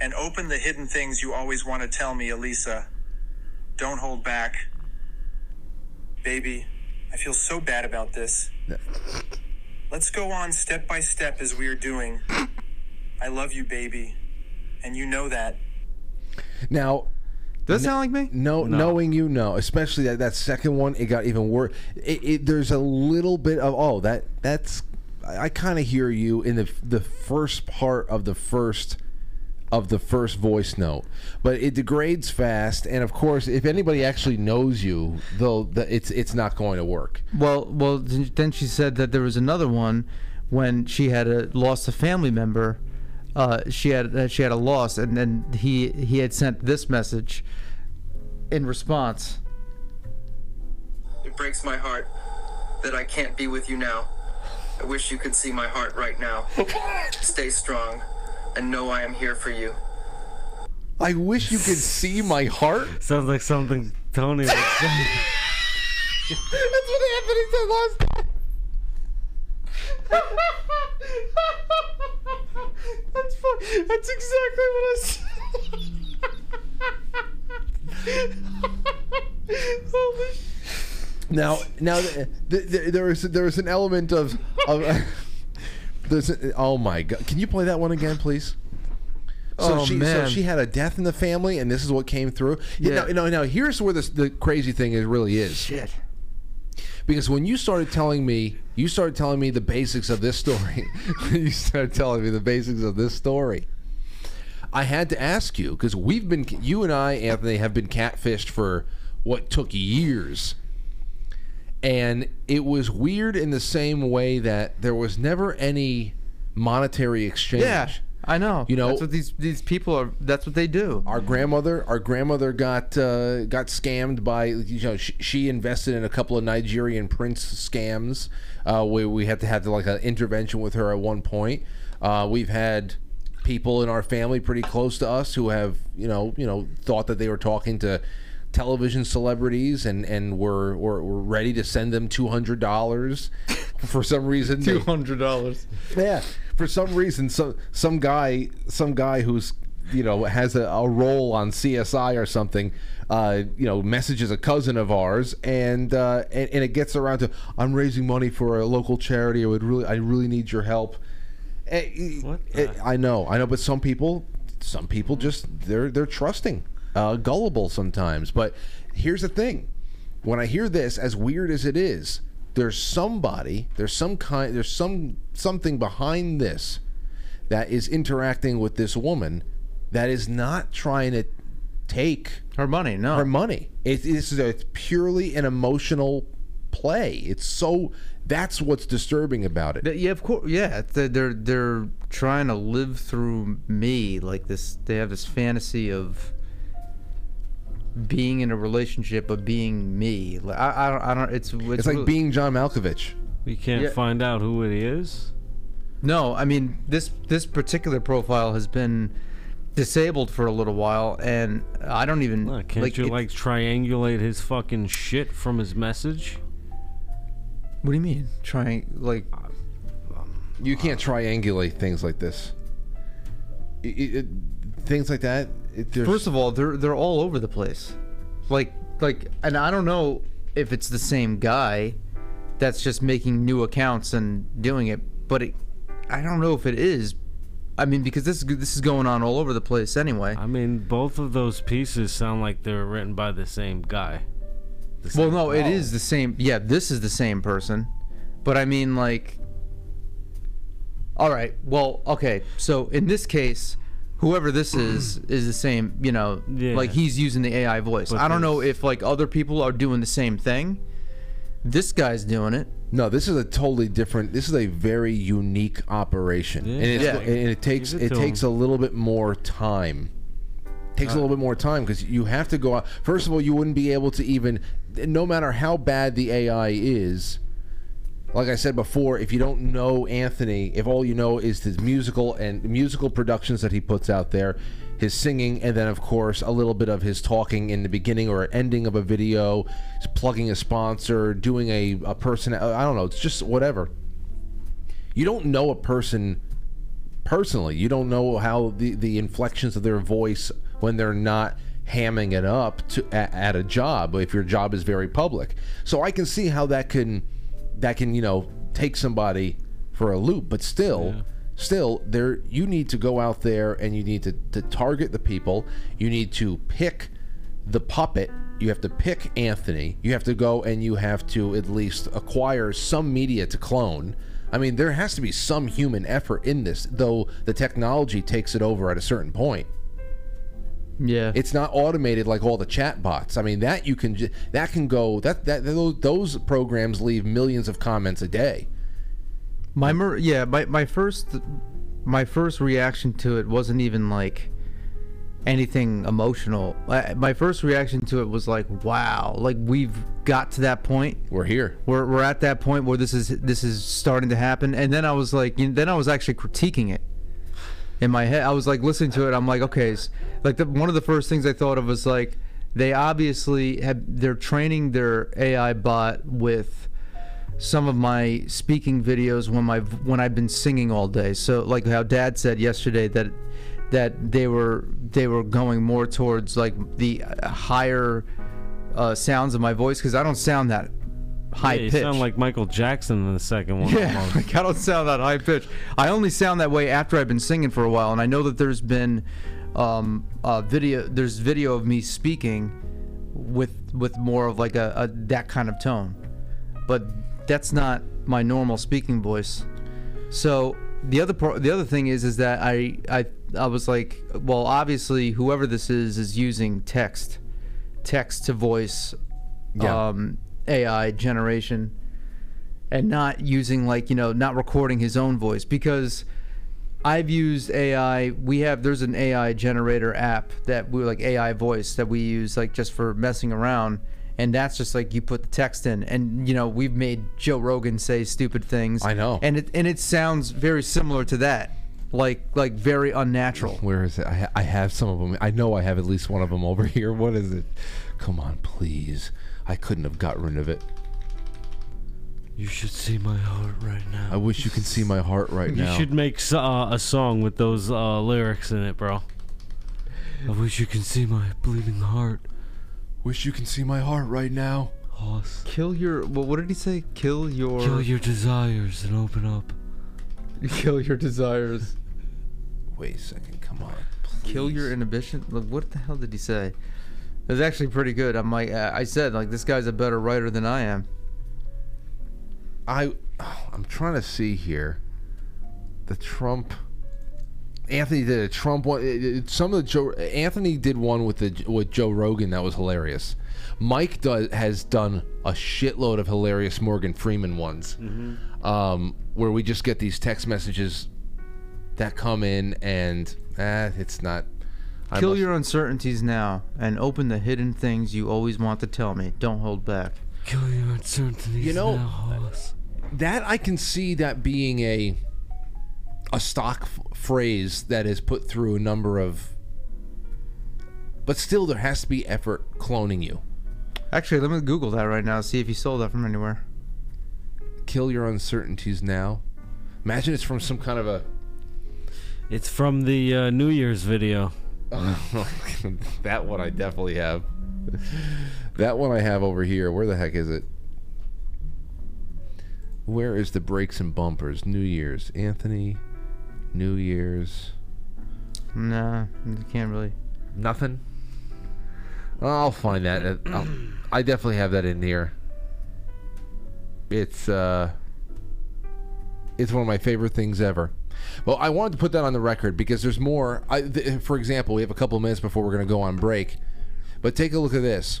And open the hidden things you always want to tell me, Elisa. Don't hold back. Baby, I feel so bad about this. Let's go on step by step as we are doing. I love you, baby. And you know that. Now, does that sound like me? No, knowing you know, especially that, that second one, it got even worse. It, it, there's a little bit of oh that that's I, I kind of hear you in the the first part of the first of the first voice note, but it degrades fast, and of course, if anybody actually knows you, though, that it's it's not going to work. well well then she said that there was another one when she had a, lost a family member uh, she had uh, she had a loss and then he he had sent this message in response It breaks my heart that I can't be with you now. I wish you could see my heart right now. Stay strong and know I am here for you. I wish you could see my heart. Sounds like something Tony would say. That's what Anthony said last time. That's fun. That's exactly what I said. Holy Now, now th- th- th- there is there is an element of of a, oh my god! Can you play that one again, please? So Oh, she so she had a death in the family, and this is what came through. Yeah. Yeah. Now, now, now here's where this, the crazy thing is really is. Shit. Because when you started telling me, you started telling me the basics of this story. you started telling me the basics of this story. I had to ask you because we've been, you and I, Anthony, have been catfished for what took years. And it was weird in the same way that there was never any monetary exchange. Yeah, I know. You know- that's what these these people are. That's what they do. Our grandmother, our grandmother got uh, got scammed by you know she, she invested in a couple of Nigerian prince scams uh, where we had to have to, like an intervention with her at one point. Uh, we've had people in our family pretty close to us who have you know you know thought that they were talking to television celebrities and and were were, were ready to send them two hundred dollars for some reason. Two hundred dollars. yeah. For some reason, some some guy, some guy who's you know has a, a role on CSI or something, uh, you know, messages a cousin of ours, and, uh, and and it gets around to I'm raising money for a local charity. I would really, I really need your help. what? I know, I know, but some people, some people just they're they're trusting, uh, gullible sometimes. But here's the thing: when I hear this, as weird as it is, there's somebody, there's some kind, there's some something behind this that is interacting with this woman that is not trying to take her money. No, her money. It, it's, it's purely an emotional play. It's so that's what's disturbing about it. Yeah, of course. Yeah, they're, they're they're trying to live through me like this. They have this fantasy of being in a relationship but being me. Like, I, I don't. I don't. It's it's, It's like really- being John Malkovich. We can't Yeah. find out who it is. No, I mean this this particular profile has been disabled for a little while, and I don't even Can't like. you it- like triangulate his fucking shit from his message? what do you mean? Trying like You can't triangulate things like this. It, it, it- things like that. It, First of all, they're they're all over the place. Like like and I don't know if it's the same guy that's just making new accounts and doing it, but it, I don't know if it is. I mean because this is this is going on all over the place anyway. I mean, both of those pieces sound like they were written by the same guy. The Well, same- no, it is the same. Yeah, this is the same person. But I mean like All right. Well, okay. So in this case, whoever this is is the same, you know, like he's using the AI voice. But I don't know if like other people are doing the same thing. This guy's doing it. No, this is a totally different. This is a very unique operation, and, it's, Yeah. and it takes it it, to takes a little bit more time. Takes a uh, little bit more time because you have to go out. First of all, you wouldn't be able to even, no matter how bad the AI is. Like I said before, if you don't know Anthony, if all you know is his musical and musical productions that he puts out there, his singing, and then of course a little bit of his talking in the beginning or ending of a video, plugging a sponsor, doing a, a person, I don't know, it's just whatever. You don't know a person personally. You don't know how the, the inflections of their voice when they're not hamming it up to at, at a job if your job is very public. So I can see how that can that can, you know, take somebody for a loop, but still still there you need to go out there and you need to, to target the people. You need to pick the puppet. You have to pick Anthony. You have to go and you have to at least acquire some media to clone. I mean, there has to be some human effort in this, though the technology takes it over at a certain point. Yeah. It's not automated like all the chat bots. I mean, that you can that can go that that those, programs leave millions of comments a day. My mer- yeah, my my first my first reaction to it wasn't even like anything emotional. I, my first reaction to it was like, wow, like we've got to that point. We're here. We're we're at that point where this is this is starting to happen. And then I was like, you know, then I was actually critiquing it in my head. I was like listening to it. I'm like, okay, like the, one of the first things I thought of was like they obviously have they're training their AI bot with some of my speaking videos when my when I've been singing all day. So like how Dad said yesterday that that they were they were going more towards like the uh, higher uh, sounds of my voice because I don't sound that high yeah, you pitch. sound like Michael Jackson in the second one. Yeah, like I don't sound that high pitch. I only sound that way after I've been singing for a while, and I know that there's been um, uh, video. There's video of me speaking with with more of like a, a that kind of tone, but that's not my normal speaking voice. So the other part, the other thing is, is that I I I was like, well, obviously whoever this is is using text, text to voice, Yeah. um, AI generation and not using like you know not recording his own voice because I've used AI. We have there's an AI generator app that we like AI voice that we use like just for messing around, and that's just like you put the text in, and you know we've made Joe Rogan say stupid things. I know. and it and it sounds very similar to that, like like very unnatural. Where is it? I, ha- I have some of them. I know I have at least one of them over here. What is it? Come on, please. I couldn't have got rid of it. You should see my heart right now. I wish you could see my heart right You now. You should make uh, a song with those uh, lyrics in it, bro. I wish you can see my bleeding heart. Wish you can see my heart right now. Hoss. Kill your. Well, what did he say? Kill your. Kill your desires and open up. Kill your desires. Wait a second. Come on. Kill your inhibition. Like, what the hell did he say? It was actually pretty good. I'm like, uh, I said, like, this guy's a better writer than I am. I I'm trying to see here. The Trump. Anthony did a Trump one. it- it- Some of the Joe Anthony did one with the with Joe Rogan that was hilarious. Mike does has done a shitload of hilarious Morgan Freeman ones, um, where we just get these text messages that come in and eh, it's not. Kill must- your uncertainties now and open the hidden things you always want to tell me. Don't hold back. Kill your uncertainties You know, now, Hoss. that I can see that being a a stock f- phrase that is put through a number of but still there has to be effort cloning you Actually, let me Google that right now. See if you sold that from anywhere. kill your uncertainties now imagine it's from some kind of a It's from the uh, New Year's video. that one I definitely have that one I have over here where the heck is it where is the brakes and bumpers New Year's Anthony New Year's Nah, you can't really. Nothing. I'll find that. I'll, I definitely have that in here. It's uh, it's one of my favorite things ever. Well, I wanted to put that on the record because there's more. I, th- for example, we have a couple of minutes before we're going to go on break, but take a look at this.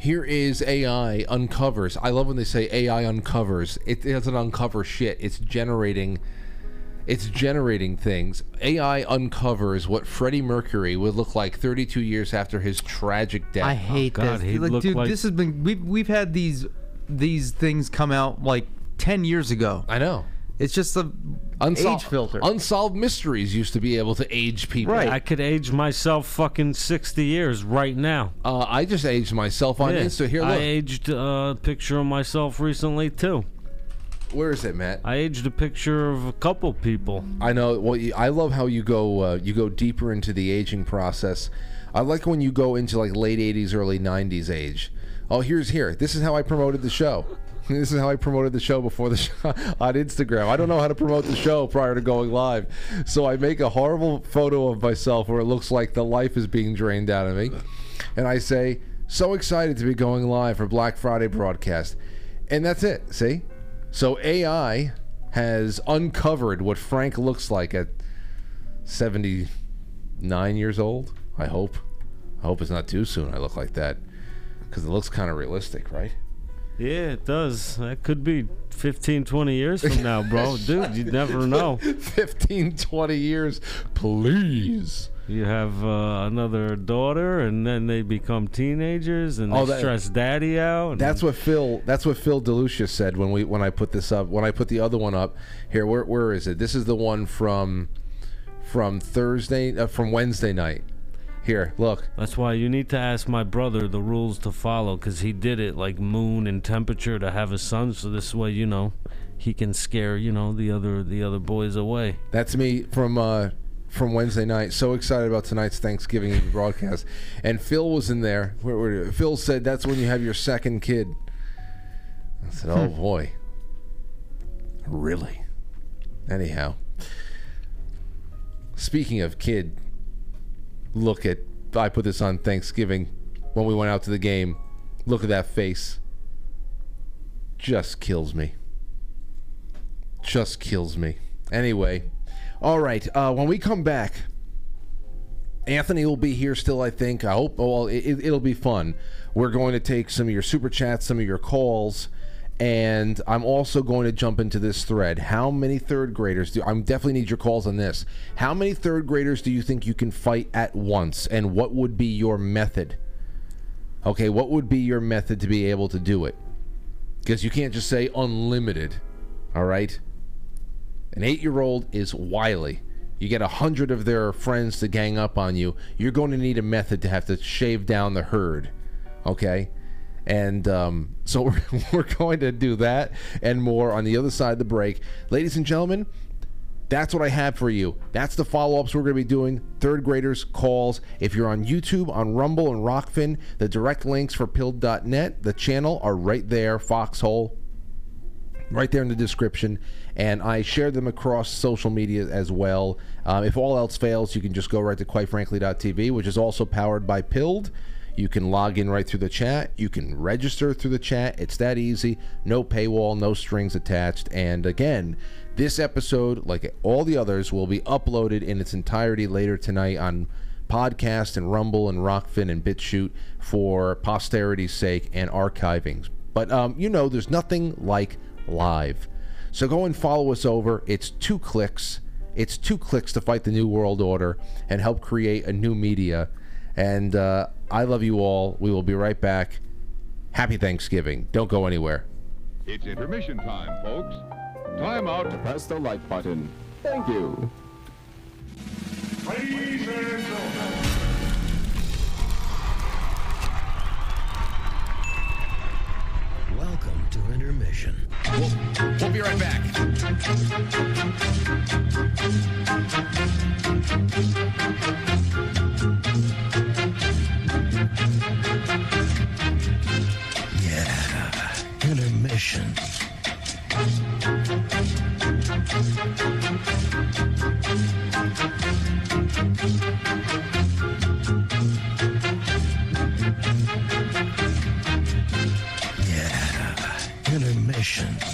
Here is AI uncovers. I love when they say AI uncovers. It doesn't uncover shit. It's generating. It's generating things. AI uncovers what Freddie Mercury would look like 32 years after his tragic death. I oh, hate God, this. Like, look dude, like- this has been we've we've had these these things come out like ten years ago. I know. It's just the Unsol- age filter. Unsolved mysteries used to be able to age people. Right. I could age myself fucking 60 years right now. Uh, I just aged myself on Yeah. Insta. Here, I look. aged a picture of myself recently, too. Where is it, Matt? I aged a picture of a couple people. I know. Well, you- I love how you go. Uh, you go deeper into the aging process. I like when you go into like late '80s, early '90s age. Oh, here's here. This is how I promoted the show. This is how I promoted the show before the show on Instagram. I don't know how to promote the show prior to going live, so I make a horrible photo of myself where it looks like the life is being drained out of me, and I say, "So excited to be going live for Black Friday broadcast," and that's it. See, so AI has uncovered what Frank looks like at 79 years old. I hope. I hope it's not too soon. I look like that because it looks kind of realistic, right? Yeah, it does. That could be 15, 20 years from now, bro. Dude, you never know. 15, 20 years, please. You have uh, another daughter, and then they become teenagers, and they Oh, that- stress daddy out. and- That's what Phil. That's what Phil Delucia said when we when I put this up. When I put the other one up here, where where is it? This is the one from from Thursday uh, from Wednesday night. Here, look. That's why you need to ask my brother the rules to follow, because he did it like moon and temperature to have a son. So this way, you know, he can scare you know the other the other boys away. That's me from uh, from Wednesday night. So excited about tonight's Thanksgiving Eve broadcast. And Phil was in there. Where, where, Phil said that's when you have your second kid. I said, "Oh Hmm. boy, really?" Anyhow, speaking of kid, look at I put this on Thanksgiving when we went out to the game. Look at that face. Just kills me. Just kills me. Anyway, all right. Uh, when we come back, Anthony will be here still, I think. I hope. Well, it, it'll be fun. We're going to take some of your super chats, some of your calls, and I'm also going to jump into this thread. How many third graders do I definitely need your calls on this? How many third graders do you think you can fight at once, and what would be your method? Okay, what would be your method to be able to do it? Because you can't just say unlimited. All right. An eight-year-old is wily. You get a hundred of their friends to gang up on you. You're going to need a method to have to shave down the herd. Okay? And um, so we're, we're going to do that and more on the other side of the break. Ladies and gentlemen, that's what I have for you. That's the follow ups we're going to be doing. Third graders calls. If you're on YouTube, on Rumble, and Rokfin, the direct links for pilled.net, the channel, are right there. Foxhole, right there in the description. And I share them across social media as well. Um, if all else fails, you can just go right to quitefrankly.tv, which is also powered by Pilled. You can log in right through the chat. You can register through the chat. It's that easy. No paywall, no strings attached. And again, this episode, like all the others, will be uploaded in its entirety later tonight on podcast and Rumble and Rokfin and BitChute for posterity's sake and archiving. But um, you know, there's nothing like live. So go and follow us over. It's two clicks. It's two clicks to fight the New World Order and help create a new media. And uh, I love you all. We will be right back. Happy Thanksgiving. Don't go anywhere. It's intermission time, folks. Time out to press the like button. Thank you. Ladies and gentlemen. Welcome to intermission. We'll, we'll be right back. Yeah, intermission. Yeah, intermission.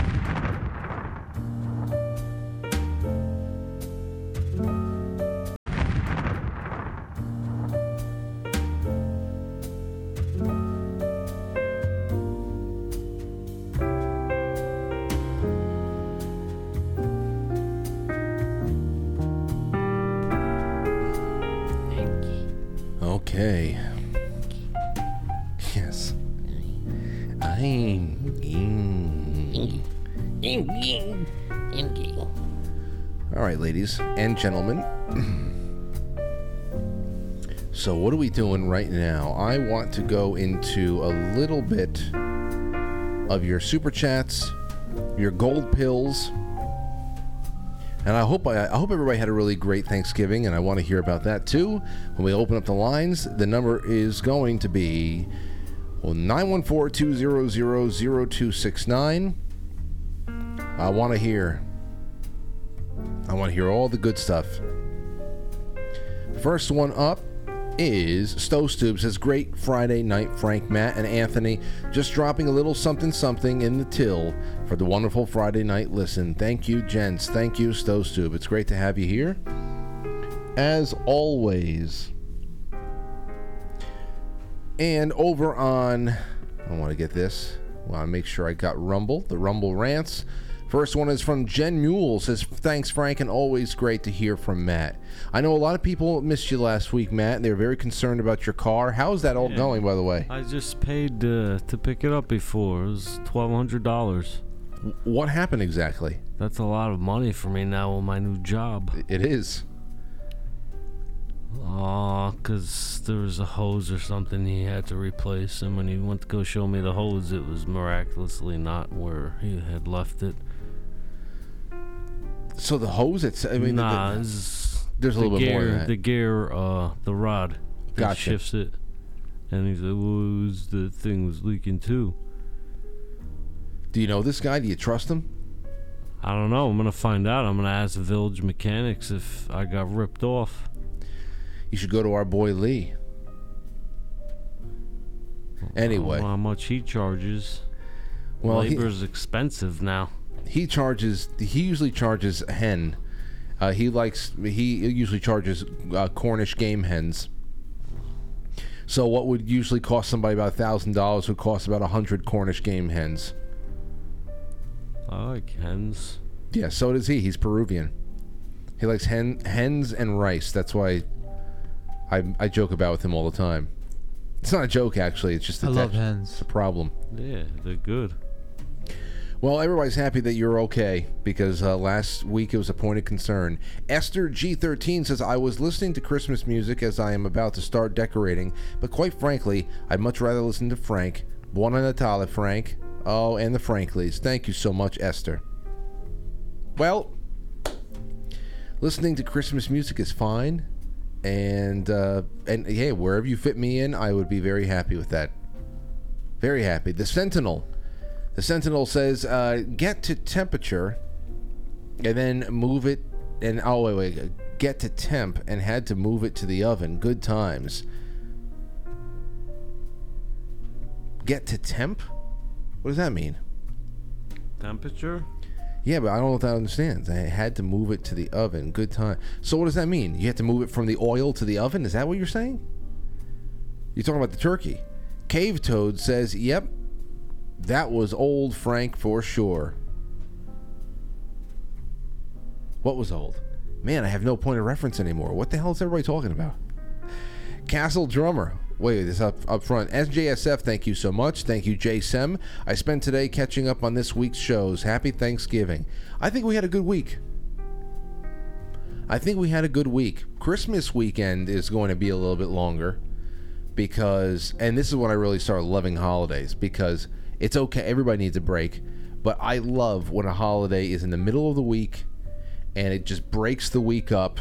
Okay. Yes. I'm. All right, ladies and gentlemen. So, what are we doing right now? I want to go into a little bit of your super chats, your gold pills, And I hope I, I hope everybody had a really great Thanksgiving, and I want to hear about that too. When we open up the lines, the number is going to be well, 914-200-0269. I want to hear. I want to hear all the good stuff. First one up is Stove Stube says great Friday night, Frank, Matt, and Anthony. Just dropping a little something something in the till for the wonderful Friday night listen. Thank you, gents. Thank you, Stube. It's great to have you here. As always. And over on, I want to get this. I want to make sure I got Rumble, the Rumble rants. First one is from Jen Mule. Says, Thanks, Frank, and always great to hear from Matt. I know a lot of people missed you last week, Matt. They're very concerned about your car. How's that all Yeah. going, by the way? I just paid uh, to pick it up before. It was twelve hundred dollars. What happened exactly? That's a lot of money for me now with my new job. It is. Aw, cause there was a hose or something he had to replace, and when he went to go show me the hose, it was miraculously not where he had left it. So the hose, it's, I mean, the- nah, the- it's there's a the little bit gear, more than that. The gear, uh, the rod, Gotcha. shifts it, and he said, "Well, the thing was leaking too." Do you know this guy? Do you trust him? I don't know. I'm gonna find out. I'm gonna ask the village mechanics if I got ripped off. You should go to our boy Lee. Anyway. I don't know how much he charges. Well, he- labor's expensive now. He charges he usually charges a hen. Uh, he likes he usually charges uh, cornish game hens. So what would usually cost somebody about a thousand dollars would cost about a hundred cornish game hens. I like hens. yeah so does he. He's peruvian. He likes hen hens and rice. That's why i, I joke about with him all the time. It's not a joke actually. It's just a I love text- hens. it's a problem. Yeah, they're good. Well, everybody's happy that you're okay because uh, last week it was a point of concern. Esther G13 says, I was listening to Christmas music as I am about to start decorating, but quite frankly, I'd much rather listen to Frank. Buona Natale, Frank. Oh, and the Franklies. Thank you so much, Esther. Well, listening to Christmas music is fine. And, uh, and hey, wherever you fit me in, I would be very happy with that. Very happy. The Sentinel. The Sentinel says, uh, get to temperature and then move it. And oh, wait, wait. Get to temp and had to move it to the oven. Good times. Get to temp? What does that mean? Temperature? Yeah, but I don't know what that understands. I had to move it to the oven. Good time. So what does that mean? You have to move it from the oil to the oven? Is that what you're saying? You're talking about the turkey. Cave Toad says, "Yep, that was old Frank for sure." What was old? Man, I have no point of reference anymore. What the hell is everybody talking about? Castle Drummer. Wait, this up up front. SJSF, thank you so much. Thank you, JSEM. I spent today catching up on this week's shows. Happy Thanksgiving. I think we had a good week. I think we had a good week. Christmas weekend is going to be a little bit longer because, and this is when I really started loving holidays because it's okay. Everybody needs a break, but I love when a holiday is in the middle of the week and it just breaks the week up.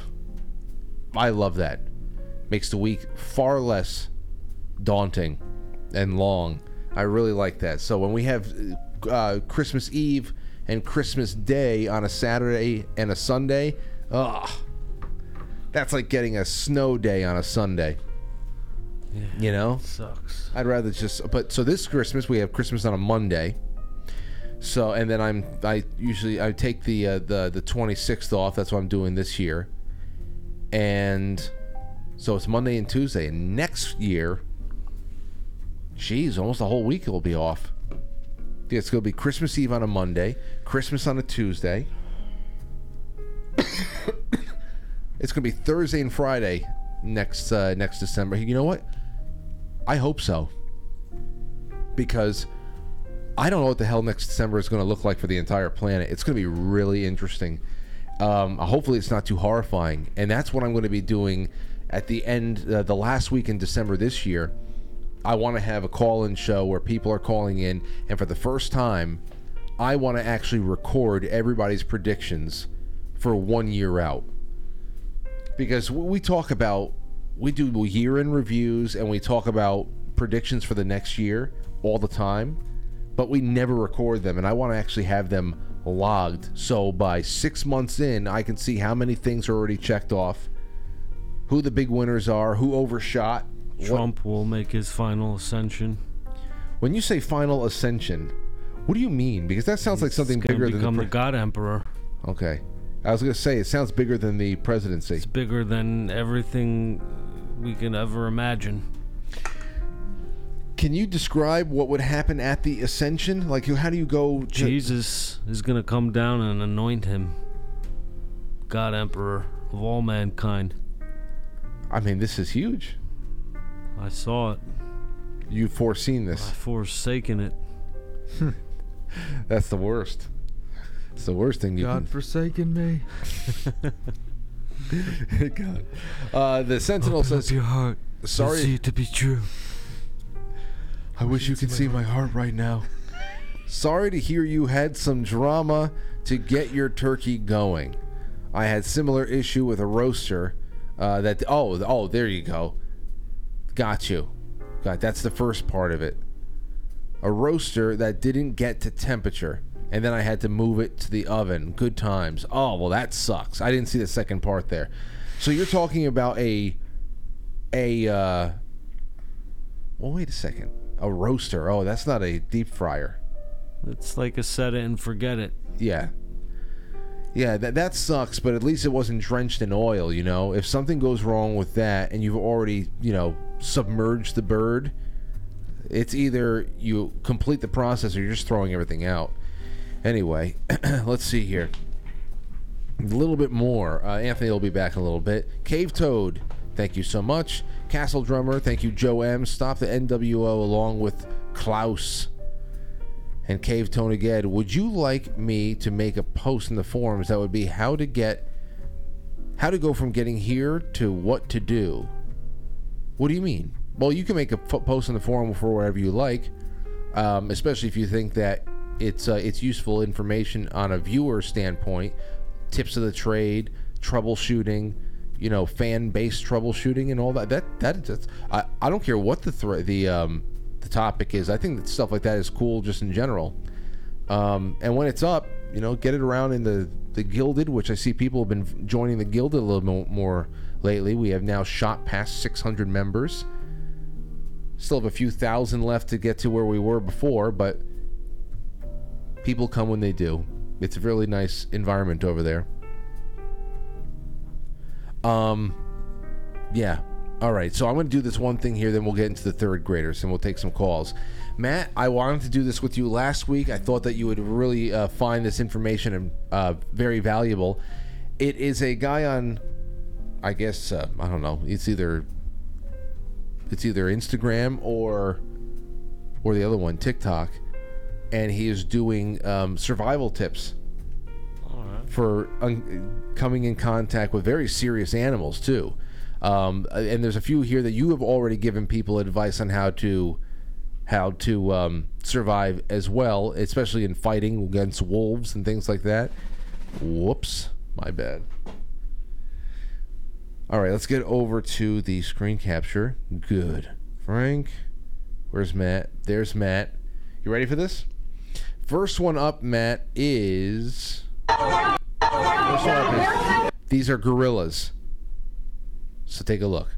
I love that. Makes the week far less daunting and long. I really like that. So when we have uh, Christmas Eve and Christmas Day on a Saturday and a Sunday, ugh, that's like getting a snow day on a Sunday. You know, sucks. I'd rather just. But so this Christmas we have Christmas on a Monday. So and then I'm I usually I take the uh, the the 26th off. That's what I'm doing this year. And so it's Monday and Tuesday. And next year, geez, almost a whole week it will be off. Yeah, it's going to be Christmas Eve on a Monday, Christmas on a Tuesday. it's going to be Thursday and Friday next uh, next December. You know what? I hope so. Because I don't know what the hell next December is going to look like for the entire planet. It's going to be really interesting. Um, hopefully, it's not too horrifying. And that's what I'm going to be doing at the end, uh, the last week in December this year. I want to have a call in show where people are calling in, and for the first time, I want to actually record everybody's predictions for one year out because we talk about we do year in reviews and we talk about predictions for the next year all the time but we never record them and i want to actually have them logged so by six months in i can see how many things are already checked off who the big winners are who overshot what- Trump will make his final ascension. when you say final ascension what do you mean because that sounds like something He's gonna bigger than become the the pre- God Emperor. okay i was going to say it sounds bigger than the presidency It's bigger than everything we can ever imagine. Can you describe what would happen at the ascension? Like, how do you go? To, Jesus is gonna come down and anoint him God Emperor of all mankind. I mean, this is huge. I saw it. You've foreseen this. I've forsaken it. That's the worst. It's the worst thing you God forsaken me. God. Uh, the Sentinel Open says, your heart. "Sorry, see it to be true." I wish you could see my heart right now. Sorry to hear you had some drama to get your turkey going. I had similar issue with a roaster. Uh, that oh oh there you go. Got you. Got that's the first part of it. A roaster that didn't get to temperature, and then I had to move it to the oven. Good times. Oh well, that sucks. I didn't see the second part there. So you're talking about a a uh, well, wait a second. A roaster. Oh, that's not a deep fryer. It's like a set it and forget it. Yeah. Yeah, that that sucks, but at least it wasn't drenched in oil, you know. If something goes wrong with that and you've already, you know, submerged the bird, it's either you complete the process or you're just throwing everything out. Anyway, let's see here. A little bit more. Uh, Anthony will be back in a little bit. Cave Toad, thank you so much. Castle Drummer, thank you, Joe M. Stop the NWO along with Klaus and Cave Tone again. Would you like me to make a post in the forums that would be how to get, how to go from getting here to what to do? What do you mean? Well, you can make a post in the forum for whatever you like, um, especially if you think that it's uh, it's useful information on a viewer standpoint, tips of the trade, troubleshooting, you know, fan based troubleshooting and all that. That that that's, I I don't care what the thre- the um the topic is. I think that stuff like that is cool just in general. Um, and when it's up, you know, get it around in the the gilded, which I see people have been joining the gilded a little mo- more lately. We have now shot past 600 members. Still have a few thousand left to get to where we were before, but people come when they do. It's a really nice environment over there. Um, yeah. All right. So I'm going to do this one thing here, then we'll get into the third graders and we'll take some calls. Matt, I wanted to do this with you last week. I thought that you would really uh, find this information uh, very valuable. It is a guy on, I guess, uh, I don't know. It's either it's either Instagram or or the other one, TikTok, and he is doing um, survival tips for un- coming in contact with very serious animals too. Um, and there's a few here that you have already given people advice on how to how to um, survive as well, especially in fighting against wolves and things like that. Whoops, my bad. All right, let's get over to the screen capture. Good. Frank, where's Matt? There's Matt. You ready for this? First one up, Matt, is. Up is these are gorillas. So take a look.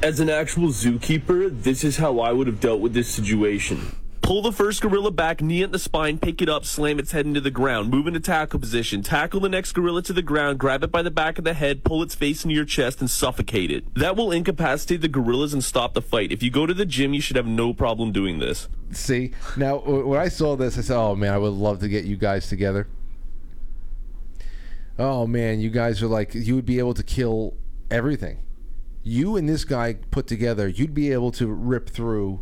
As an actual zookeeper, this is how I would have dealt with this situation. Pull the first gorilla back, knee at the spine, pick it up, slam its head into the ground, move into tackle position, tackle the next gorilla to the ground, grab it by the back of the head, pull its face into your chest, and suffocate it. That will incapacitate the gorillas and stop the fight. If you go to the gym, you should have no problem doing this. See, now when I saw this, I said, "Oh man, I would love to get you guys together." Oh man, you guys are like you would be able to kill everything. You and this guy put together, you'd be able to rip through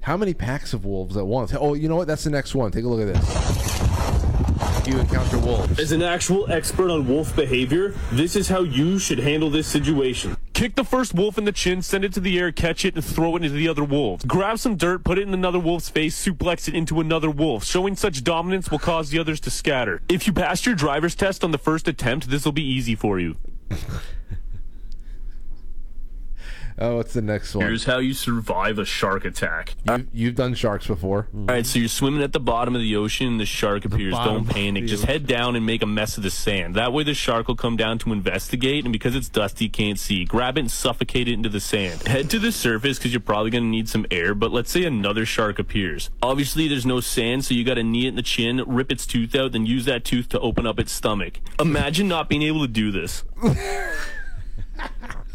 how many packs of wolves at once? Oh, you know what? That's the next one. Take a look at this. You encounter wolves. As an actual expert on wolf behavior, this is how you should handle this situation. Kick the first wolf in the chin, send it to the air, catch it, and throw it into the other wolves. Grab some dirt, put it in another wolf's face, suplex it into another wolf. Showing such dominance will cause the others to scatter. If you passed your driver's test on the first attempt, this will be easy for you. Oh, what's the next one? Here's how you survive a shark attack. You, you've done sharks before. All right, so you're swimming at the bottom of the ocean. And the shark appears. bottom Don't panic. Just head down and make a mess of the sand. That way, the shark will come down to investigate. And because it's dusty, can't see. Grab it and suffocate it into the sand. Head to the surface because you're probably going to need some air. But let's say another shark appears. Obviously, there's no sand, so you got to knee it in the chin, rip its tooth out, then use that tooth to open up its stomach. Imagine not being able to do this.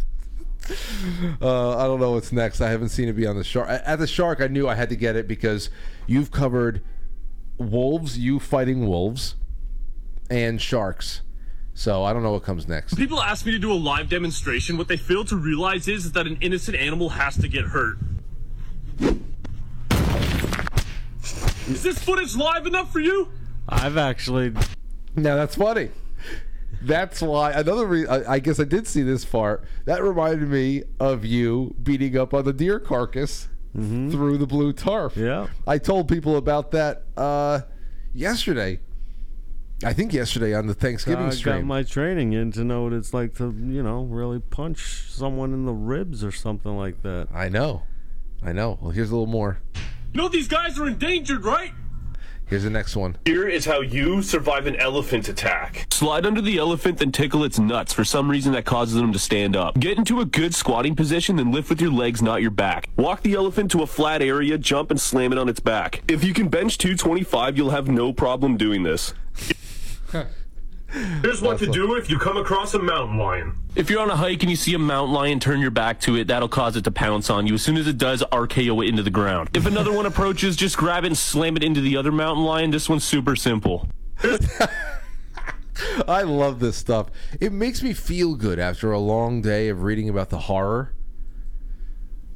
Uh, I don't know what's next. I haven't seen it be on the shark. At the shark, I knew I had to get it because you've covered wolves, you fighting wolves, and sharks. So I don't know what comes next. People ask me to do a live demonstration. What they fail to realize is that an innocent animal has to get hurt. Is this footage live enough for you? I've actually. Now that's funny. That's why another re- I, I guess I did see this part. That reminded me of you beating up on the deer carcass through the blue tarp. Yeah. I told people about that uh, yesterday. I think yesterday on the Thanksgiving I got my training in to know what it's like to, you know, really punch someone in the ribs or something like that. I know. I know. Well, here's a little more. You know these guys are endangered, right? Here's the next one. Here is how you survive an elephant attack. Slide under the elephant, then tickle its nuts for some reason that causes them to stand up. Get into a good squatting position, then lift with your legs, not your back. Walk the elephant to a flat area, jump and slam it on its back. If you can bench 225, you'll have no problem doing this. Here's what to do if you come across a mountain lion. If you're on a hike and you see a mountain lion, turn your back to it. That'll cause it to pounce on you. As soon as it does, RKO it into the ground. If another one approaches, just grab it and slam it into the other mountain lion. This one's super simple. I love this stuff. It makes me feel good after a long day of reading about the horror.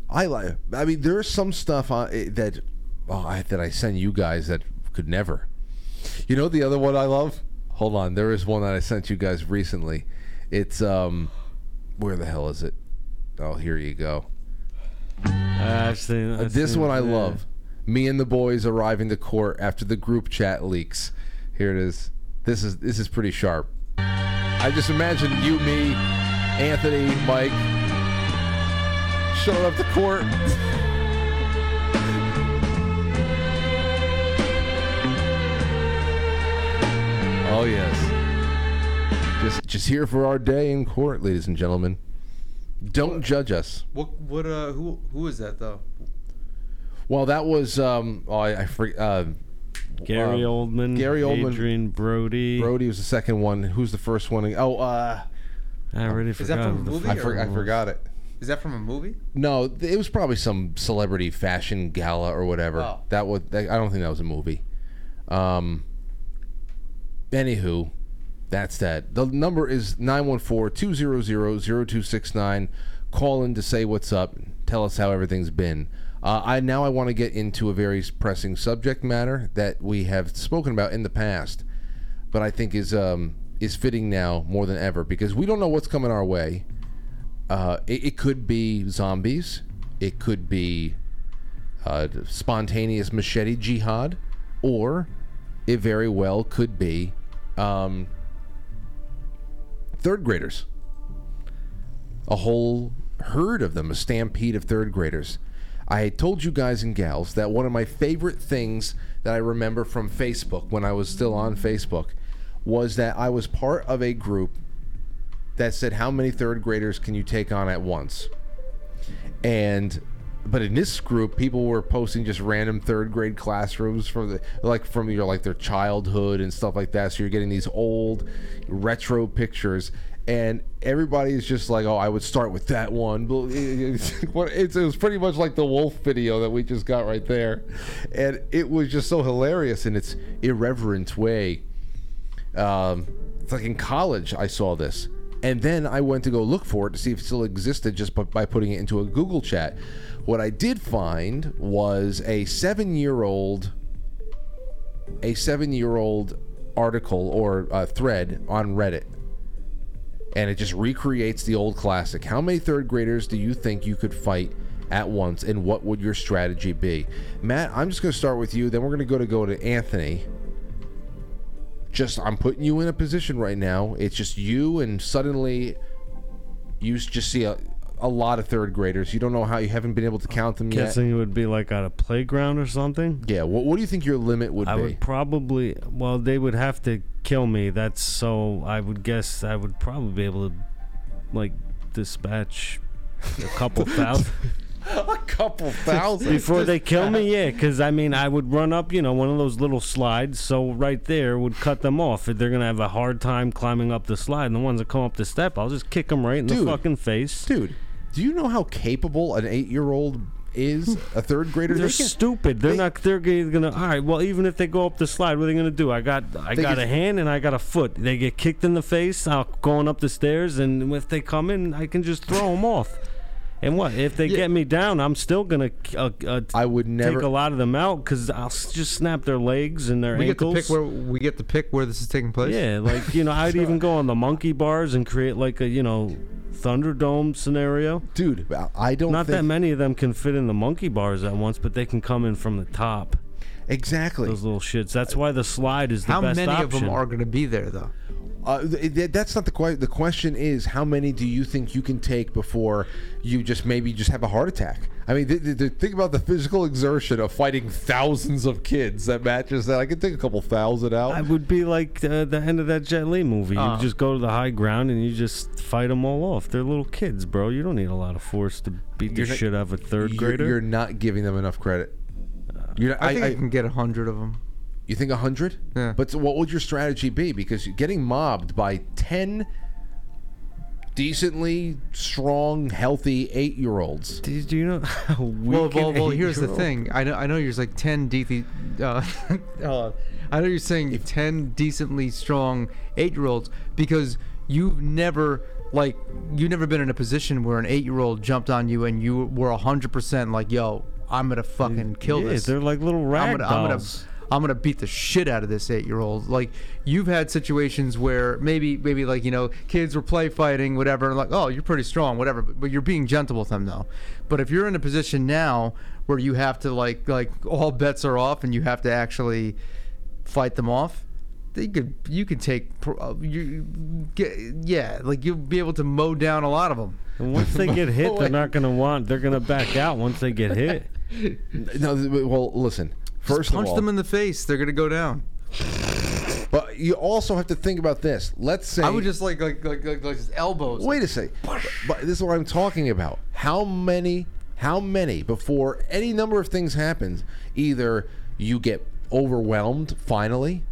I like. I mean, there's some stuff on, eh, that oh, I, that I send you guys that could never. You know the other one I love. Hold on, there is one that I sent you guys recently. It's um, where the hell is it? Oh, here you go. I've seen, Uh, I've this seen- one I yeah. love. Me and the boys arriving to court after the group chat leaks. Here it is. This is this is pretty sharp. I just imagine you, me, Anthony, Mike, showing up to court. oh yes. Just just here for our day in court, ladies and gentlemen. Don't judge us. What? What? Uh, who? Who is that though? Well, that was um. Oh, I, I forget. Uh, Gary uh, Oldman, Gary Oldman, Adrien Brody. Brody was the second one. Who's the first one? Oh, uh, I already forgot. Is that forgot. from a movie I, for, I forgot it. Is that from a movie? No, it was probably some celebrity fashion gala or whatever. Oh. That was. That, I don't think that was a movie. Um. Anywho, that's that. The number is 914-200-0269. Call in to say what's up. Tell us how everything's been. Uh, I now I want to get into a very pressing subject matter that we have spoken about in the past, but I think is um, is fitting now more than ever because we don't know what's coming our way. Uh, it, it could be zombies. It could be uh, spontaneous machete jihad, or it very well could be um, third graders. A whole herd of them, a stampede of third graders. I told you guys and gals that one of my favorite things that I remember from Facebook when I was still on Facebook was that I was part of a group that said, How many third graders can you take on at once? And but in this group, people were posting just random third grade classrooms from the like from your like their childhood and stuff like that. So you're getting these old retro pictures, and everybody's just like, "Oh, I would start with that one." It was pretty much like the wolf video that we just got right there, and it was just so hilarious in its irreverent way. Um, it's like in college I saw this, and then I went to go look for it to see if it still existed just by putting it into a Google chat. What I did find was a seven-year-old, a seven-year-old article or uh, thread on Reddit, and it just recreates the old classic. How many third graders do you think you could fight at once, and what would your strategy be? Matt, I'm just going to start with you. Then we're going to go to go to Anthony. Just I'm putting you in a position right now. It's just you, and suddenly you just see a, a lot of third graders. You don't know how you haven't been able to count them yet. Guessing it would be like at a playground or something. Yeah. What, what do you think your limit would be? I be? would probably. Well, they would have to kill me. That's so. I would guess I would probably be able to, like, dispatch a couple thousand. a couple thousand before they kill me. Yeah, because I mean, I would run up, you know, one of those little slides. So right there would cut them off. If they're gonna have a hard time climbing up the slide, and the ones that come up the step, I'll just kick them right in Dude. the fucking face. Dude, do you know how capable an eight-year-old is? A third grader? They're They can- stupid. They're not. They're gonna. All right. Well, even if they go up the slide, what are they gonna do? I got. I got get- a hand and I got a foot. They get kicked in the face. I'll going up the stairs, and if they come in, I can just throw them off. And what if they get me down? I'm still gonna. Uh, uh, I would never take a lot of them out because I'll just snap their legs and their We get to pick where we get to pick where this is taking place. Yeah, like you know, I'd even go on the monkey bars and create like a you know Thunderdome scenario. Dude, I don't. Think not that many of them can fit in the monkey bars at once, but they can come in from the top. Exactly. Those little shits. That's why the slide is the How best many of them are going to be there though? Uh, th- th- that's not the question. The question is, how many do you think you can take before you just maybe just have a heart attack? I mean, th- th- th- think about the physical exertion of fighting thousands of kids. That matches that. I could take a couple thousand out. I would be like uh, the end of that Jet Li movie. You Uh. just go to the high ground and you just fight them all off. They're little kids, bro. You don't need a lot of force to beat the You're not- shit out of a third you're, grader. You're not giving them enough credit. You're not, I, think I, can get a hundred of them. You think a hundred? Yeah. But so what would your strategy be? Because you're getting mobbed by ten decently strong, healthy eight-year-olds. Do, do you know how weak Well, well, well. Here's the thing. I know. I know. You're like ten decently. Uh, uh, I know you're saying ten decently strong eight-year-olds because you've never like you've never been in a position where an eight-year-old jumped on you and you were hundred percent like, "Yo, I'm gonna fucking kill yeah, this." they're like little rag I'm gonna, I'm gonna, dolls. I'm gonna beat the shit out of this eight-year-old. Like you've had situations where maybe, maybe like you know, kids were play fighting, whatever. and Like, oh, you're pretty strong, whatever. But, but you're being gentle with them though. But if you're in a position now where you have to like, like all bets are off, and you have to actually fight them off. They could, you could take, uh, you, get, yeah, like you'll be able to mow down a lot of them. And once they get hit, they're not gonna want. They're gonna back out once they get hit. No, well, listen. First punch all, them in the face. They're gonna go down. but you also have to think about this. Let's say I would just like like like like, like just elbows. Wait a second. But, but this is what I'm talking about. How many? How many before any number of things happens? Either you get overwhelmed finally.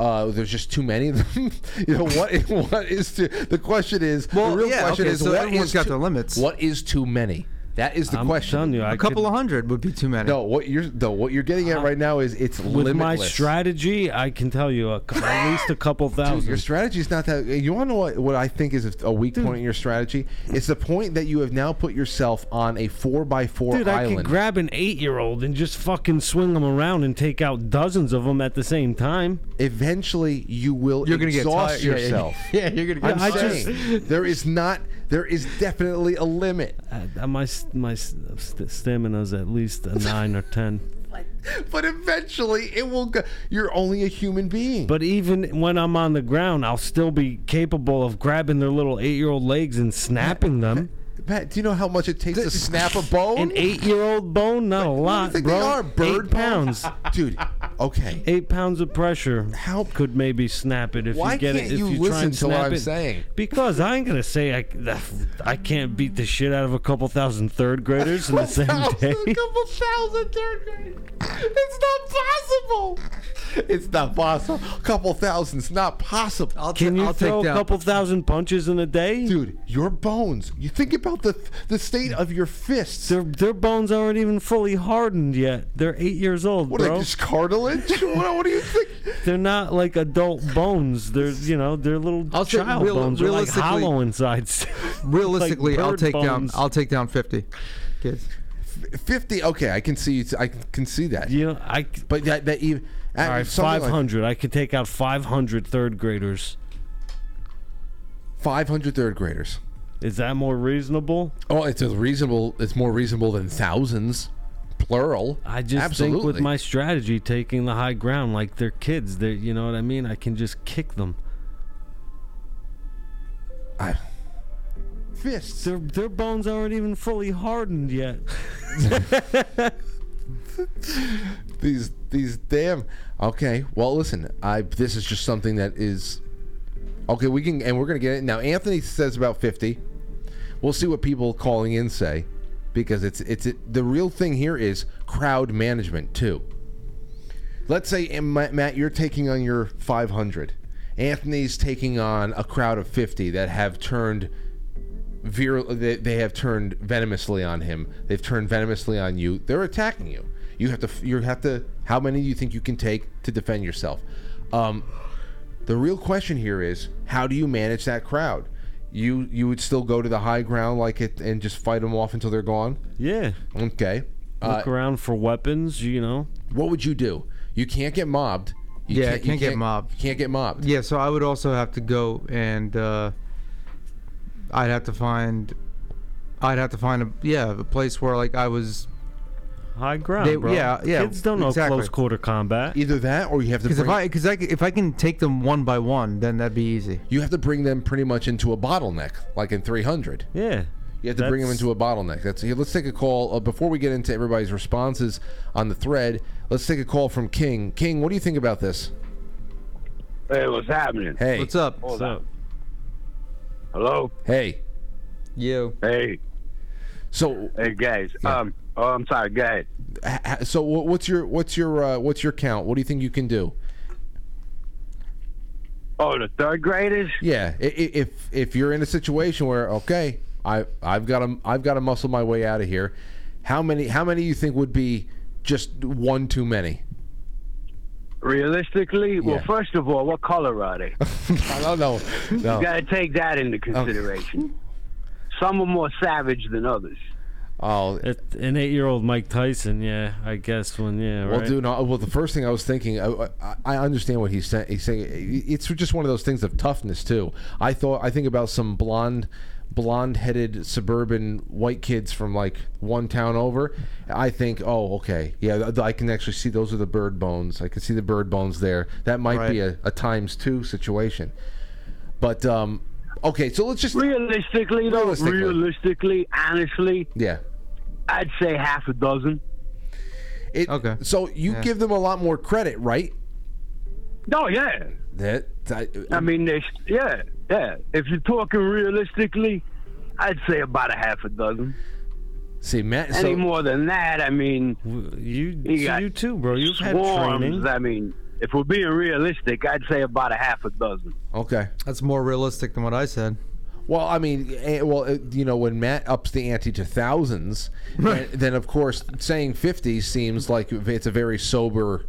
Uh, there's just too many of them. you know what? What is to, the question is? Well, the real yeah, question okay, is so what everyone's is got too- their limits. What is too many? That is the I'm question. telling you, I a couple could- of hundred would be too many. No, what you're no, what you're getting at uh, right now is it's With limitless. my strategy, I can tell you a, cou- at least a couple thousand. Dude, your strategy is not that. You want to know what, what I think is a weak point in your strategy? It's the point that you have now put yourself on a four by four Dude, I island. could grab an eight-year-old and just fucking swing them around and take out dozens of them at the same time. Eventually, you will You're gonna get exhaust tired. Yeah, yeah, yourself. yeah, you're gonna I'm get tired. saying there is not. There is definitely a limit. Uh, my s- my s- st- stamina's at least a nine or ten. But eventually, it will go. You're only a human being. But even when I'm on the ground, I'll still be capable of grabbing their little eight-year-old legs and snapping them. Matt, do you know how much it takes to snap a bone? An eight-year-old bone? Not a lot, think bro. they are? Bird Eight pounds, dude. Okay. Eight pounds of pressure. How could maybe snap it if Why you get can't it? If you you, listen try and to what snap I'm it? saying? Because I ain't gonna say I I can't beat the shit out of a couple thousand third graders in the same day. A couple thousand third graders. It's not possible. It's not possible. A couple thousand's not possible. I'll Can you I'll throw take a down. couple thousand punches in a day? Dude, your bones. You think about the the state of your fists. Their their bones aren't even fully hardened yet. They're eight years old, What are bro. they, just cartilage? what, what do you think? They're not like adult bones. They're you know they're little I'll say child real- bones. They're like hollow inside. Realistically, Like I'll bird take down. I'll take down fifty kids. Fifty. Okay, I can see. I can see that. You know, I But that that even. Uh, all right, five hundred. I could take out five hundred third graders. 500 third graders. Is that more reasonable? Oh, it's a reasonable. It's more reasonable than thousands, plural. I just Absolutely. think with my strategy, taking the high ground, like they're kids, they you know what I mean. I can just kick them. I fists. Their their bones aren't even fully hardened yet. these these damn. Okay, well, listen. I this is just something that is okay. We can and we're gonna get it now. Anthony says about fifty. We'll see what people calling in say, because it's it's it, the real thing here is crowd management too. Let's say Matt, you're taking on your 500. Anthony's taking on a crowd of 50 that have turned vir- they, they have turned venomously on him. They've turned venomously on you. They're attacking you. You have to you have to how many do you think you can take to defend yourself? Um, the real question here is how do you manage that crowd? You you would still go to the high ground like it and just fight them off until they're gone? Yeah. Okay. Look around for weapons. You know. What would you do? You can't get mobbed. You yeah, you can't, get mobbed. You can't get mobbed. Yeah, so I would also have to go and uh, I'd have to find, I'd have to find a yeah a place where like I was. High ground, They- bro. yeah, yeah, Kids don't know exactly. close quarter combat. Either that or you have to Because if I because I, c- if I can take them one by one, then that'd be easy. You have to bring them pretty much into a bottleneck, like in 300. Yeah. You have to bring them into a bottleneck. That's here. Let's take a call uh, before we get into everybody's responses on the thread. Let's take a call from King. King, what do you think about this? Hey, what's happening? Hey, What's up? Hold on. Hello. Hey. You. Hey. So. Hey guys. Um. Oh, I'm sorry. Go ahead. So what's your what's your uh, what's your count? What do you think you can do? Oh, the third graders. Yeah, if if you're in a situation where okay, I I've got to I've got to muscle my way out of here. How many how many you think would be just one too many? Realistically, well, first of all, what color are they? I don't know. You No. got to take that into consideration. Some are more savage than others. Oh, an eight-year-old Mike Tyson. Yeah, I guess when yeah. Well, right? dude, no, well, the first thing I was thinking, I, I, I understand what he's saying. He's saying it's just one of those things of toughness too. I thought I think about some blonde, blonde-headed suburban white kids from like one town over. I think, oh, okay, yeah, th- I can actually see those are the bird bones. I can see the bird bones there. That might be a, a times two situation. But um, okay, so let's just realistically, though, Realistically. realistically, honestly, yeah. I'd say half a dozen. It, okay. So you Yeah. give them a lot more credit, right? Oh yeah. That, that I mean, they, yeah, yeah. If you're talking realistically, I'd say about a half a dozen. See, Matt. Any so- more than that, I mean, you, you, got you too, bro. You've had swarms. training. I mean, if we're being realistic, I'd say about a half a dozen. Okay. That's more realistic than what I said. Well, I mean, eh, well, eh, you know, when Matt ups the ante to thousands, then, then of course saying fifty seems like it's a very sober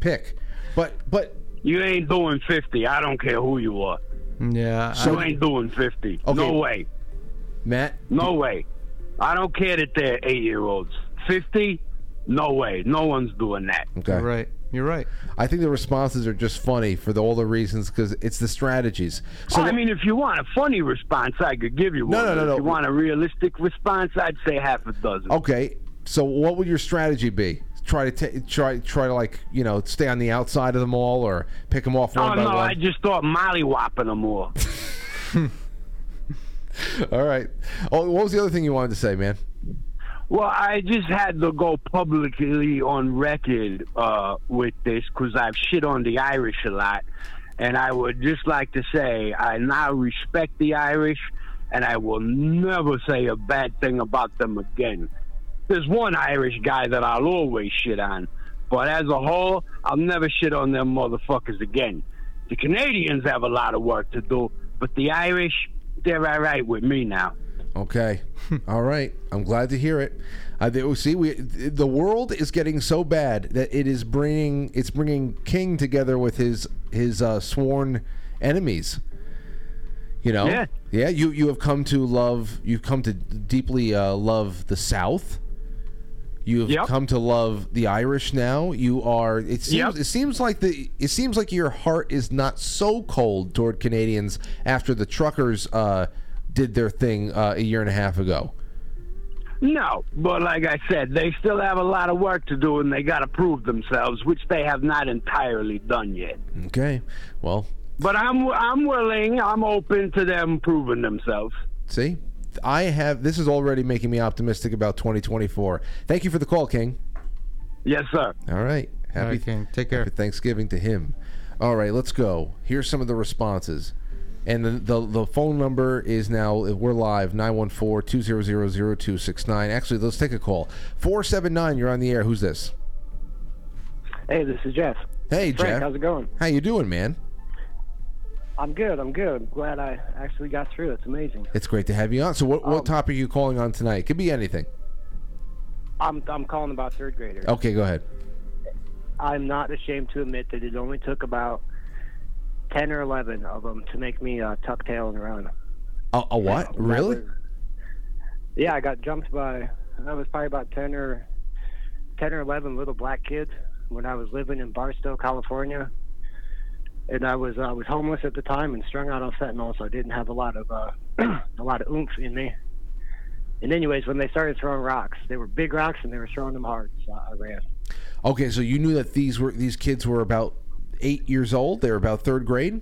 pick. But but You ain't doing fifty. I don't care who you are. Yeah. So you ain't doing fifty. No way. Matt. No way. I don't care that they're eight year olds. Fifty. No way. No one's doing that. Okay. Right. You're right. I think the responses are just funny for the, all the reasons because it's the strategies. So Oh, I mean, if you want a funny response, I could give you No, one. no, no, If no. you want a realistic response, I'd say half a dozen. okay, so what would your strategy be? Try to ta- try try to like you know stay on the outside of them all, or pick them off oh, one Oh by no, one. I just thought mollywhopping them all. all right. Oh, what was the other thing you wanted to say, man? Well, I just had to go publicly on record uh, with this because I've shit on the Irish a lot. And I would just like to say I now respect the Irish and I will never say a bad thing about them again. There's one Irish guy that I'll always shit on, but as a whole, I'll never shit on them motherfuckers again. The Canadians have a lot of work to do, but the Irish, they're all right with me now. Okay. All right. I'm glad to hear it. Uh, they, see, we the world is getting so bad that it is bringing it's bringing King together with his his uh, sworn enemies. You know. Yeah. Yeah. You you have come to love. You've come to deeply uh, love the South. You've Yep. come to love the Irish now. You are. It seems. Yep. It seems like the. It seems like your heart is not so cold toward Canadians after the truckers uh, did their thing uh, a year and a half ago. No, but like I said, they still have a lot of work to do, and they got to prove themselves, which they have not entirely done yet. Okay. Well, But I'm I'm willing, I'm open to them proving themselves. see, I have. This is already making me optimistic about 2024. Thank you for the call, King. Yes, sir. All right. Happy right, King. Take care. Happy Thanksgiving to him. All right, let's go. Here's some of the responses. And the, the, the phone number is now, we're live, 914-200-0269. Actually, let's take a call. 479, you're on the air. Who's this? Hey, this is Jeff. Hey, Frank, Jeff. how's it going? How you doing, man? I'm good. I'm good. Glad I actually got through. It's amazing. It's great to have you on. So what, what Um, topic are you calling on tonight? Could be anything. I'm I'm calling about third graders. Okay, go ahead. I'm not ashamed to admit that it only took about ten or eleven of them to make me uh, tuck tail and run. A, a what? Really? was- yeah, I got jumped by. I was probably about ten or ten or eleven little black kids when I was living in Barstow, California. And I was I was homeless at the time and strung out on fentanyl, so I didn't have a lot of uh, a lot of oomph in me. And anyways, when they started throwing rocks, they were big rocks and they were throwing them hard, so I ran. Okay, so you knew that these were these kids were about eight years old. They were about third grade.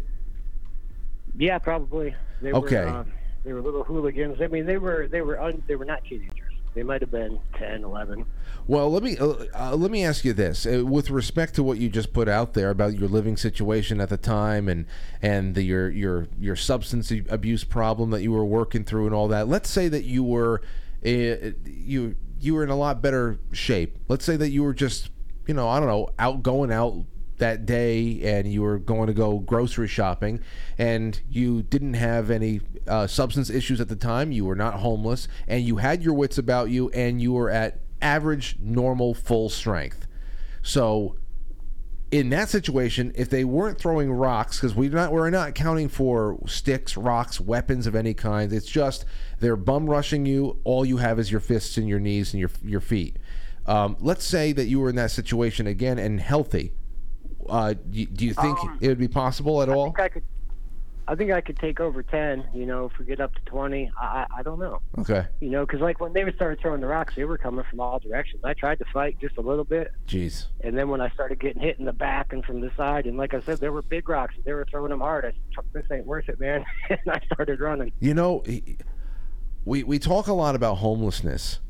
Yeah, probably. They Okay. Were, uh, they were little hooligans. I mean, they were they were un, they were not teenagers. They might have been 10, 11. Well, let me uh, uh, let me ask you this: uh, with respect to what you just put out there about your living situation at the time and and the, your your your substance abuse problem that you were working through and all that. Let's say that you were uh, you you were in a lot better shape. Let's say that you were just you know I don't know out going out that day and you were going to go grocery shopping and you didn't have any uh, substance issues at the time you were not homeless and you had your wits about you and you were at average normal full strength. So in that situation if they weren't throwing rocks because we're not we're not counting for sticks rocks weapons of any kind it's just they're bum rushing you all you have is your fists and your knees and your your feet. Um, let's say that you were in that situation again and healthy uh, do, do you think Um, it would be possible at all? I think I could. I think I could take over ten. You know, if we get up to twenty, I I, don't know. Okay. You know, because like when they were started throwing the rocks, they were coming from all directions. I tried to fight just a little bit, Jeez. and then when I started getting hit in the back and from the side, and like I said, there were big rocks. They were throwing them hard. I said, "This ain't worth it, man," and I started running. You know, we we talk a lot about homelessness,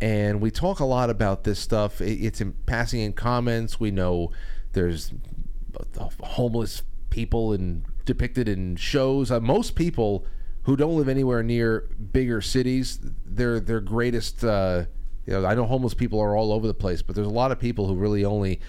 and we talk a lot about this stuff. It's in passing in comments. We know there's homeless people and depicted in shows. Uh, most people who don't live anywhere near bigger cities, their their greatest. Uh, you know, I know homeless people are all over the place, but there's a lot of people who really only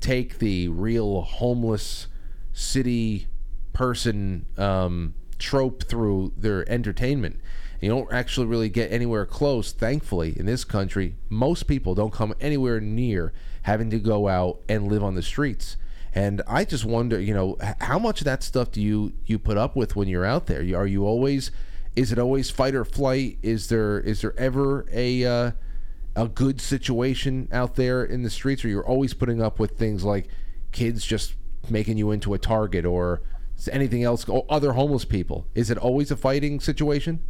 take the real homeless city person um, trope through their entertainment. You don't actually really get anywhere close, thankfully, in this country. Most people don't come anywhere near having to go out and live on the streets. And I just wonder, you know, how much of that stuff do you you put up with when you're out there? Are you always is it always fight or flight? Is there is there ever a uh, a good situation out there in the streets, or you're always putting up with things like kids just making you into a target, or anything else, or other homeless people? Is it always a fighting situation?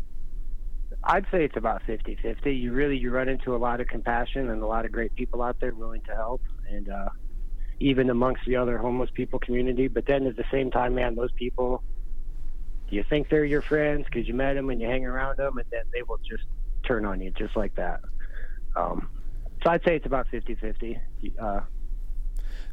I'd say it's about 50-50. You really you run into a lot of compassion and a lot of great people out there willing to help, and uh, even amongst the other homeless people community. But then at the same time, man, those people, you think they're your friends because you met them and you hang around them, and then they will just turn on you just like that. Um, so I'd say it's about 50-50. Uh,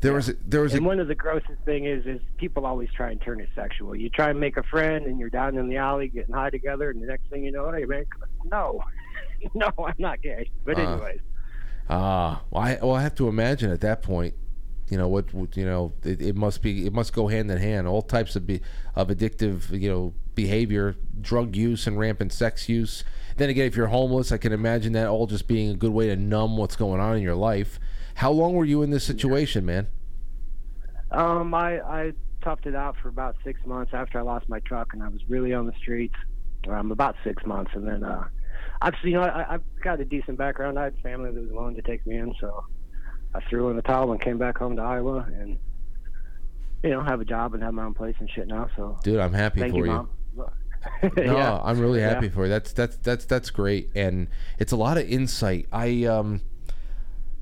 There was a, there was a, and one of the grossest thing is is people always try and turn it sexual. You try and make a friend, and you're down in the alley getting high together, and the next thing you know, hey man, no, no, I'm not gay. But Uh. anyways, Ah, well, I, well, I have to imagine at that point, you know what, what you know, it, it must be, it must go hand in hand. All types of be, of addictive, you know, behavior, drug use, and rampant sex use. Then again, if you're homeless, I can imagine that all just being a good way to numb what's going on in your life. How long were you in this situation, man? um, I I toughed it out for about six months after I lost my truck, and I was really on the streets. Um, about six months, and then uh, I've you know I, I've got a decent background. I had family that was willing to take me in, so I threw in the towel and came back home to Iowa and you know have a job and have my own place and shit now. So Dude, I'm happy thank for you, you. Mom. No, Yeah. I'm really happy Yeah. for you. That's that's that's that's great, and it's a lot of insight. I um,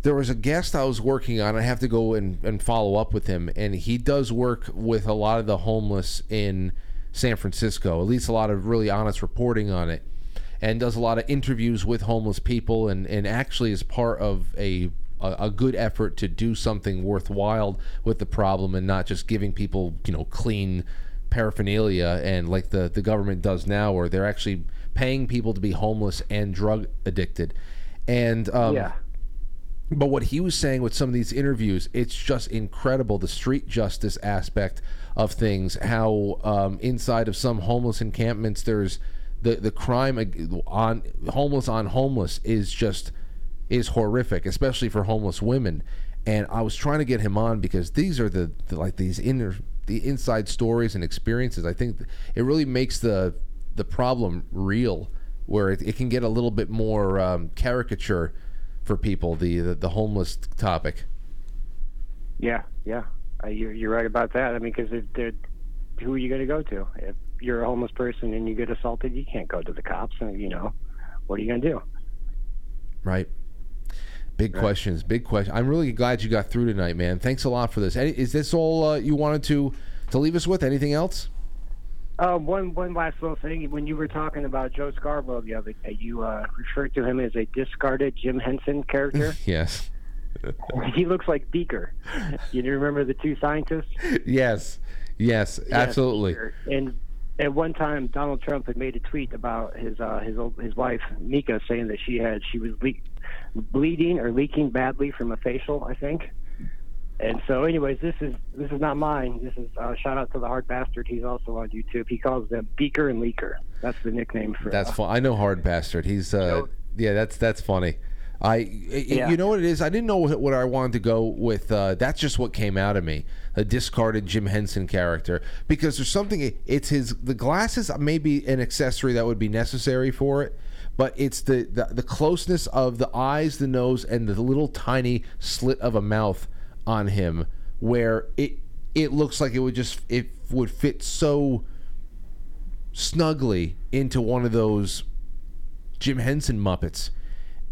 there was a guest I was working on. I have to go and, and follow up with him, and he does work with a lot of the homeless in San Francisco. At least a lot of really honest reporting on it, and does a lot of interviews with homeless people, and and actually is part of a a, a good effort to do something worthwhile with the problem, and not just giving people you know clean paraphernalia and like the the government does now where they're actually paying people to be homeless and drug addicted and um Yeah. But what he was saying with some of these interviews it's just incredible the street justice aspect of things how um, inside of some homeless encampments there's the the crime on homeless on homeless is just is horrific especially for homeless women and I was trying to get him on because these are the, the like these inner the inside stories and experiences. I think it really makes the the problem real, where it, it can get a little bit more um, caricature for people. The, the the homeless topic. Yeah, yeah, uh, you're you're right about that. I mean, because who are you going to go to if you're a homeless person and you get assaulted? You can't go to the cops, and you know, what are you going to do? Right. Big questions. Big question. I'm really glad you got through tonight, man. Thanks a lot for this. Is this all uh, you wanted to to leave us with? Anything else? Uh, one one last little thing. When you were talking about Joe Scarborough the other day, you uh, referred to him as a discarded Jim Henson character. yes. he looks like Beaker. You remember the two scientists? yes. Yes. Yes, absolutely. Beaker. And at one time, Donald Trump had made a tweet about his uh, his old, his wife Mika, saying that she had she was le- bleeding or leaking badly from a facial, I think. And so, anyways, this is this is not mine. This is uh, shout out to the hard bastard. He's also on YouTube. He calls them Beaker and Leaker. That's the nickname for. That's uh, fun. I know Hard Bastard. He's uh, yeah. That's that's funny. I Yeah. you know what it is. I didn't know what, what I wanted to go with. Uh, that's just what came out of me. A discarded Jim Henson character because there's something. It's his the glasses may be an accessory that would be necessary for it, but it's the the, the closeness of the eyes, the nose, and the little tiny slit of a mouth on him where it it looks like it would just it would fit so snugly into one of those Jim Henson Muppets.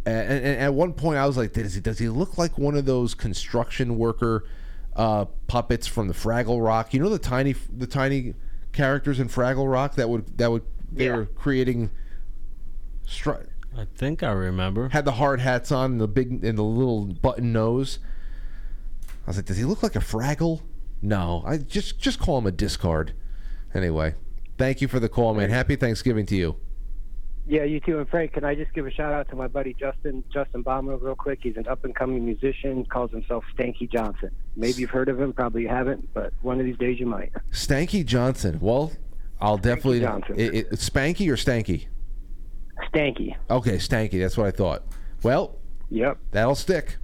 And, and, and at one point, I was like, does he, does he look like one of those construction worker uh, puppets from the Fraggle Rock? You know the tiny the tiny characters in Fraggle Rock that would that would they were creating. Stri- I think I remember. had the hard hats on and the big and the little button nose. I was like, does he look like a Fraggle? No, I just just call him a discard. Anyway, thank you for the call, man. Happy Thanksgiving to you. Yeah, you too. And Frank, can I just give a shout out to my buddy Justin Justin Baumel real quick? He's an up and coming musician. Calls himself Stanky Johnson. Maybe you've heard of him, probably you haven't, but one of these days you might. Stanky Johnson. Well, I'll definitely. Johnson. It, it, Spanky or Stanky? Stanky. Okay, Stanky. That's what I thought. Well, yep, that'll stick.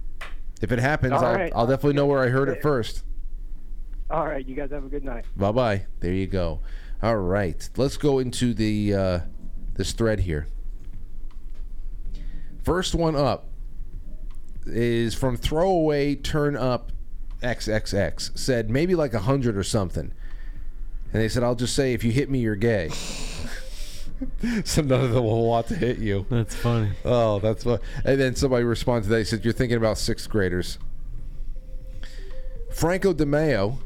If it happens, I'll, right. I'll definitely know where I heard it first. All right, you guys have a good night. Bye bye. There you go. All right, let's go into the uh, this thread here. First one up is from throwaway turn up XXX. Said maybe like a hundred or something, and they said I'll just say if you hit me, you're gay. so none of them will want to hit you. That's funny. Oh, that's fun. And then somebody responded to that. He said, You're thinking about sixth graders. Franco DeMeo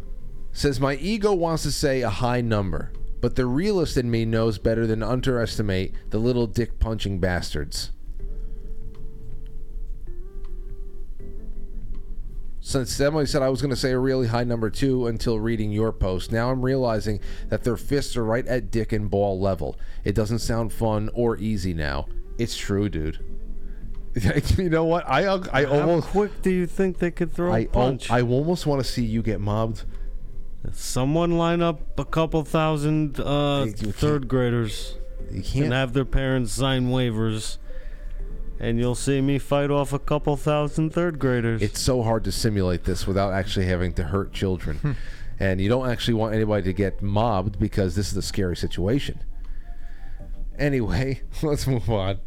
says, My ego wants to say a high number, but the realist in me knows better than underestimate the little dick punching bastards. Since Emily said I was going to say a really high number too until reading your post, now I'm realizing that their fists are right at dick and ball level. It doesn't sound fun or easy now. It's true, dude. you know what? I I almost How quick do you think they could throw I a punch? I almost want to see you get mobbed. Someone line up a couple thousand uh, third graders can't- and have their parents sign waivers, and you'll see me fight off a couple thousand third graders. It's so hard to simulate this without actually having to hurt Hmm. children. and you don't actually want anybody to get mobbed because this is a scary situation. Anyway, let's move on.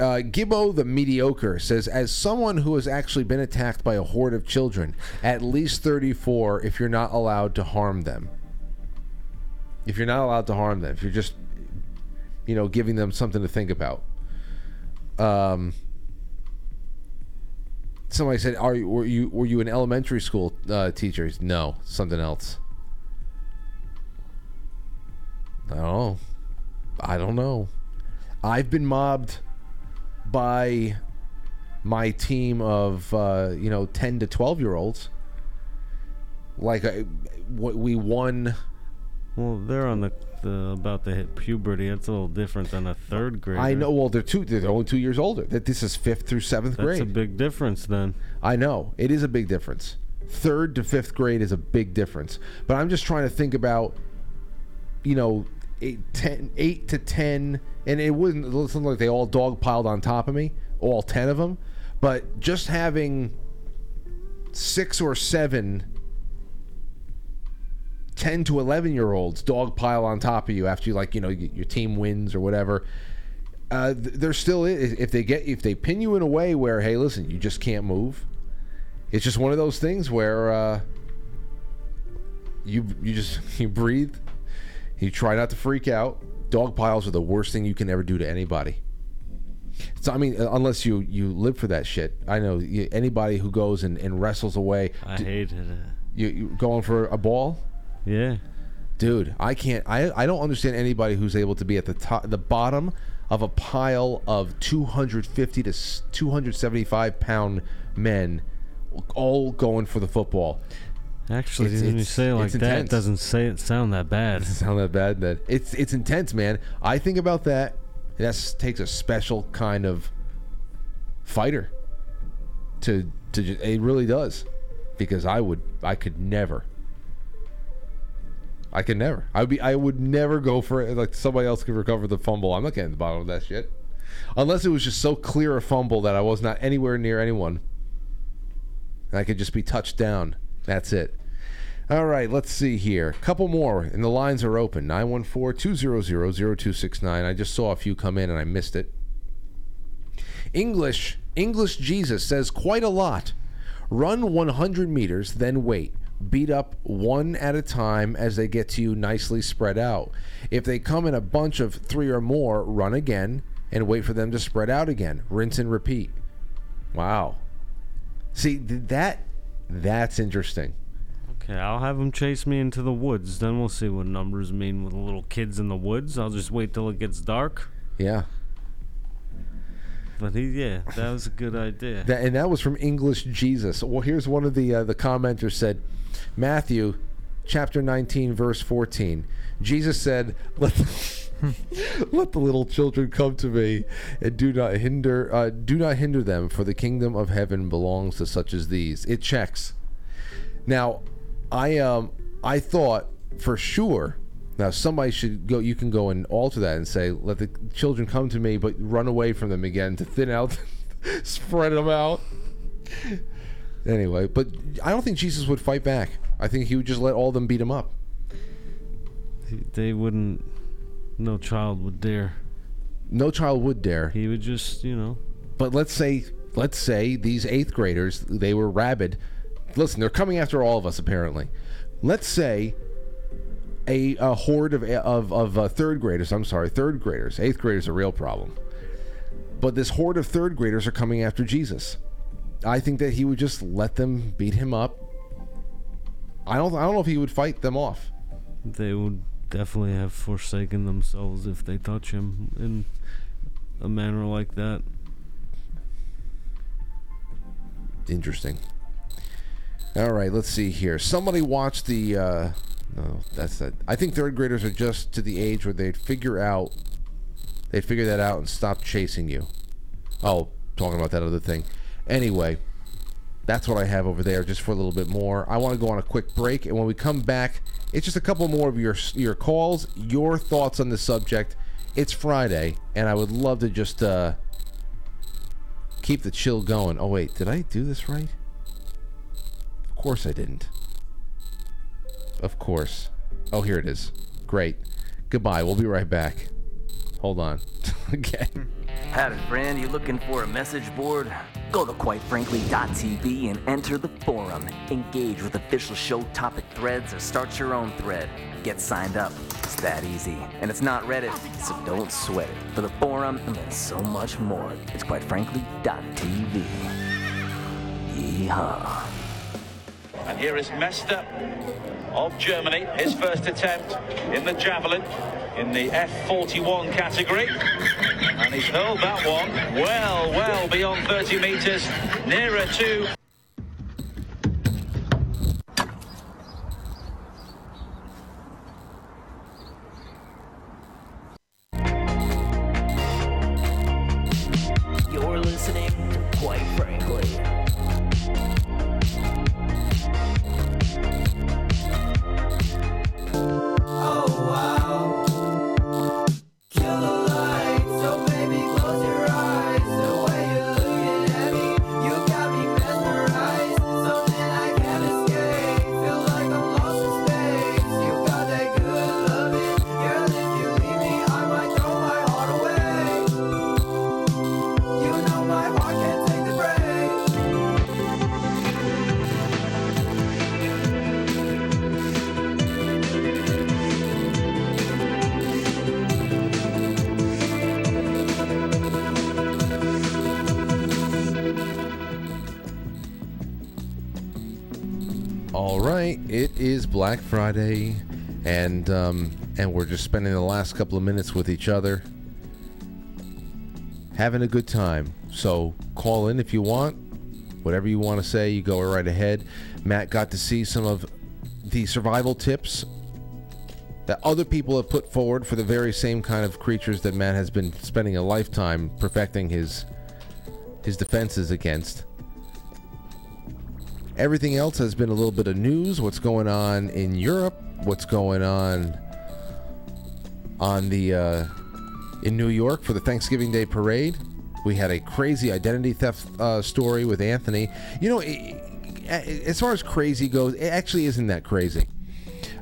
Uh, Gibbo the Mediocre says, as someone who has actually been attacked by a horde of children, at least 34 if you're not allowed to harm them. If you're not allowed to harm them, if you're just, you know, giving them something to think about. Um, somebody said, "Are you were you were you an elementary school uh, teacher?" No, something else. I don't know. I don't know. I've been mobbed by my team of uh, you know ten to twelve year olds. Like I, what we won. Well, they're on the, the about to hit puberty. That's a little different than a third grader. I know. Well, they're two. They're only two years older. That this is fifth through seventh That's grade. That's a big difference then. I know it is a big difference. Third to fifth grade is a big difference. But I'm just trying to think about, you know, eight, ten, eight to ten, and it wouldn't it wasn't like they all dog piled on top of me, all ten of them. But just having six or seven 10 to 11 year olds dog pile on top of you after you like you know your team wins or whatever uh, th- there still is if they get if they pin you in a way where hey listen you just can't move it's just one of those things where uh, you you just you breathe you try not to freak out dog piles are the worst thing you can ever do to anybody so I mean, uh, unless you you live for that shit. I know you, anybody who goes and, and wrestles away. I d- hated it. You, you going for a ball? Yeah. Dude, I can't. I I don't understand anybody who's able to be at the top, the bottom of a pile of 250 to 275 pound men, all going for the football. Actually, It's- when you it's- say it like that, it doesn't say it sound that bad. Doesn't sound that bad. That it's it's intense, man. I think about that. That takes a special kind of fighter to to. It really does, because I would I could never. I could never. I would be. I would never go for it. Like somebody else could recover the fumble. I'm not getting the bottom of that shit, unless it was just so clear a fumble that I was not anywhere near anyone. And I could just be touched down. That's it. All right, let's see here. Couple more, and the lines are open 914 200 0269. I just saw a few come in and I missed it. English, English Jesus says quite a lot. Run 100 meters, then wait. Beat up one at a time as they get to you nicely spread out. If they come in a bunch of three or more, run again and wait for them to spread out again. Rinse and repeat. Wow. See, that that's interesting. Okay, I'll have them chase me into the woods. Then we'll see what numbers mean with the little kids in the woods. I'll just wait till it gets dark. Yeah. But he, yeah, that was a good idea. That, and that was from English Jesus. Well, here's one of the uh, the commenters said, Matthew, chapter 19, verse 14. Jesus said, "Let the, let the little children come to me, and do not hinder uh, do not hinder them, for the kingdom of heaven belongs to such as these." It checks. Now, I um I thought for sure. Now somebody should go. You can go and alter that and say, "Let the children come to me, but run away from them again to thin out, spread them out." Anyway, but I don't think Jesus would fight back. I think he would just let all of them beat him up. They wouldn't. No child would dare. No child would dare. He would just, you know. But let's say, let's say these eighth graders, they were rabid. Listen, they're coming after all of us apparently. Let's say a, a horde of of, of uh, third graders. I'm sorry, third graders. Eighth graders are a real problem. But this horde of third graders are coming after Jesus. I think that he would just let them beat him up. I don't. I don't know if he would fight them off. They would definitely have forsaken themselves if they touch him in a manner like that. Interesting. All right, let's see here. Somebody watched the. Uh, no, that's that. I think third graders are just to the age where they'd figure out. They'd figure that out and stop chasing you. Oh, talking about that other thing. Anyway, that's what I have over there, just for a little bit more. I want to go on a quick break, and when we come back, it's just a couple more of your your calls, your thoughts on the subject. It's Friday, and I would love to just uh, keep the chill going. Oh wait, did I do this right? Of course I didn't. Of course. Oh, here it is. Great. Goodbye. We'll be right back. Hold on. okay. Howdy, friend. You looking for a message board? Go to quitefrankly.tv and enter the forum. Engage with official show topic threads or start your own thread. Get signed up. It's that easy. And it's not Reddit, so don't sweat it. For the forum and so much more, it's quitefrankly.tv. Yeehaw. And here is Mester of Germany, his first attempt in the javelin in the F41 category. And he's hurled that one well, well beyond 30 metres, nearer to You're listening to Quite it is Black Friday, and um, and we're just spending the last couple of minutes with each other, having a good time. So call in if you want, whatever you want to say, you go right ahead. Matt got to see some of the survival tips that other people have put forward for the very same kind of creatures that Matt has been spending a lifetime perfecting his his defenses against. Everything else has been a little bit of news. What's going on in Europe? What's going on on the uh, in New York for the Thanksgiving Day parade? We had a crazy identity theft uh, story with Anthony. You know, i- i- as far as crazy goes, it actually isn't that crazy.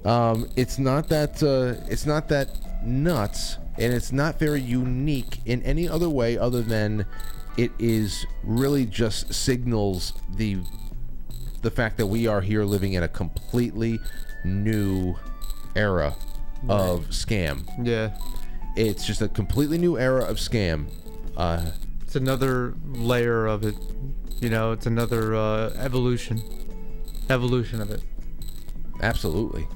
Um, it's not that uh, it's not that nuts, and it's not very unique in any other way other than it is really just signals the the fact that we are here living in a completely new era of scam. Yeah. It's just a completely new era of scam. Uh, It's another layer of it. You know, it's another uh, evolution. Evolution of it. Absolutely,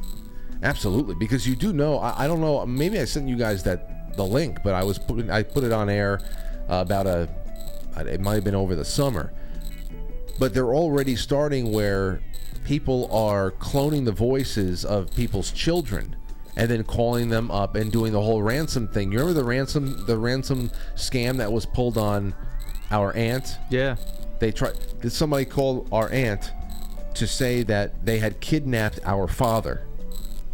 absolutely. Because you do know, I, I don't know. Maybe I sent you guys that the link, but I was putting, I put it on air uh, about a. It might have been over the summer, but they're already starting where people are cloning the voices of people's children and then calling them up and doing the whole ransom thing. You remember the ransom the ransom scam that was pulled on our aunt? Yeah. They tried did somebody call our aunt to say that they had kidnapped our father.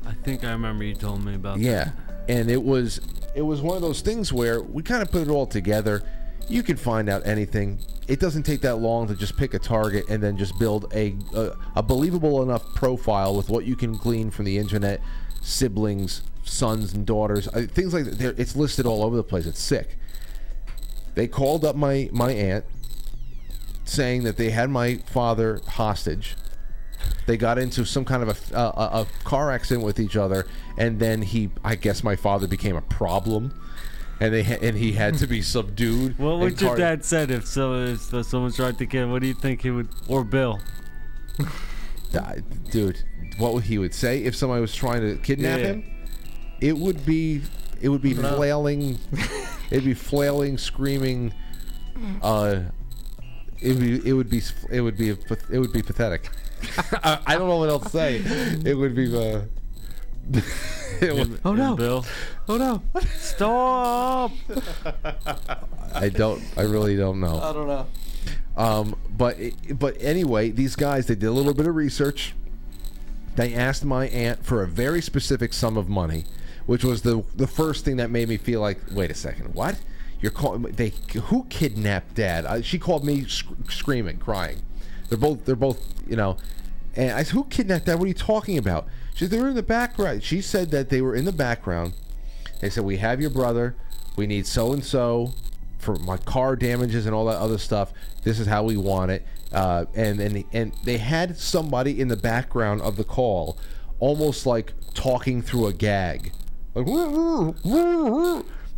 I think I remember you told me about that. Yeah, and it was it was one of those things where we kind of put it all together. You can find out anything. It doesn't take that long to just pick a target and then just build a a, a believable enough profile with what you can glean from the internet, siblings, sons and daughters, uh, things like that. It's listed all over the place. It's sick. They called up my my aunt, saying that they had my father hostage. They got into some kind of a, a, a car accident with each other, and then he, I guess, my father became a problem, and they and he had to be subdued. What would your dad said if so if someone tried to kill? What do you think he would? Or Bill? Uh, dude, what would he would say if somebody was trying to kidnap Yeah. him? It would be, it would be No. flailing, it'd be flailing, screaming. Uh, it would be, it would be, it would be, it would be pathetic. I, I don't know what else to say. It would be. Uh, it would, Oh no. Bill. Oh no. Stop. I don't. I really don't know. I don't know. Um, but but anyway, these guys they did a little bit of research. They asked my aunt for a very specific sum of money, which was the the first thing that made me feel like, wait a second, what? You're calling they who kidnapped dad? Uh, she called me sc- screaming, crying. They're both they're both you know. And I said, who kidnapped dad? What are you talking about? She they were in the background. She said that they were in the background. They said we have your brother. We need so and so for my car damages and all that other stuff. This is how we want it. Uh, and and and they had somebody in the background of the call, almost like talking through a gag, like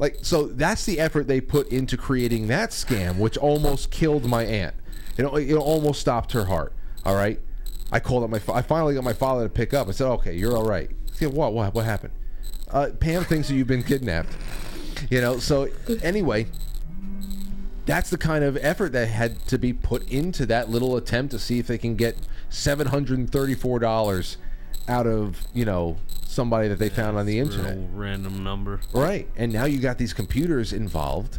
like so. That's the effort they put into creating that scam, which almost killed my aunt. It, it almost stopped her heart. All right. I called up my. fa- I finally got my father to pick up. I said, "Okay, you're all right." Said, "What? What? What happened?" Uh, Pam thinks that you've been kidnapped. You know. So anyway, that's the kind of effort that had to be put into that little attempt to see if they can get seven hundred and thirty-four dollars out of you know somebody that they found on the internet. Random number. Right, and now you got these computers involved,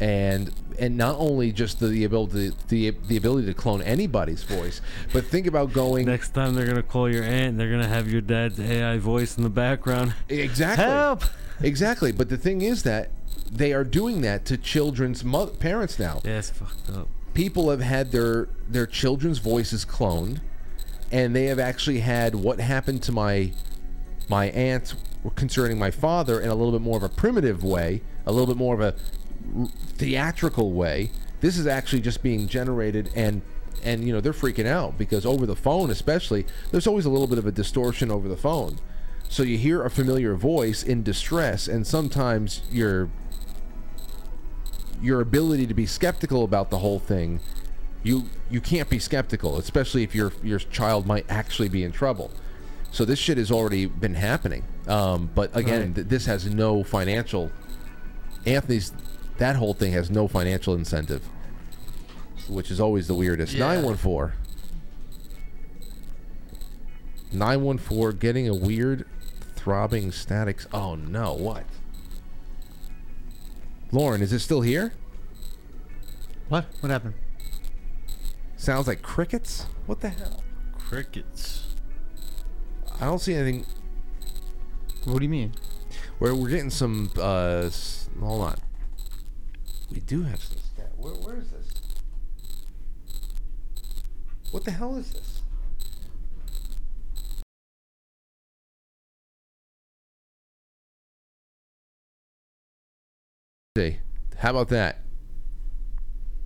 and and not only just the, the ability the the ability to clone anybody's voice, but think about going Next time they're gonna call your aunt, they're gonna have your dad's AI voice in the background. exactly Help! exactly. But the thing is that they are doing that to children's mo- parents now. Yeah, it's fucked up. People have had their their children's voices cloned, and they have actually had what happened to my my aunt concerning my father in a little bit more of a primitive way, a little bit more of a theatrical way. This is actually just being generated and and you know they're freaking out because over the phone especially there's always a little bit of a distortion over the phone. So you hear a familiar voice in distress and sometimes your your ability to be skeptical about the whole thing you you can't be skeptical, especially if your your child might actually be in trouble. So this shit has already been happening. Um, but again, Right. th- this has no financial. Anthony's that whole thing has no financial incentive, which is always the weirdest. Yeah. Nine one four. Nine one four. Getting a weird, throbbing statics. Oh no! What? Lauren, is it still here? What? What happened? Sounds like crickets. What the hell? Crickets. I don't see anything. What do you mean? Where we're getting some. Uh, hold on. We do have some. Stat. Where, where is this? What the hell is this? See, how about that?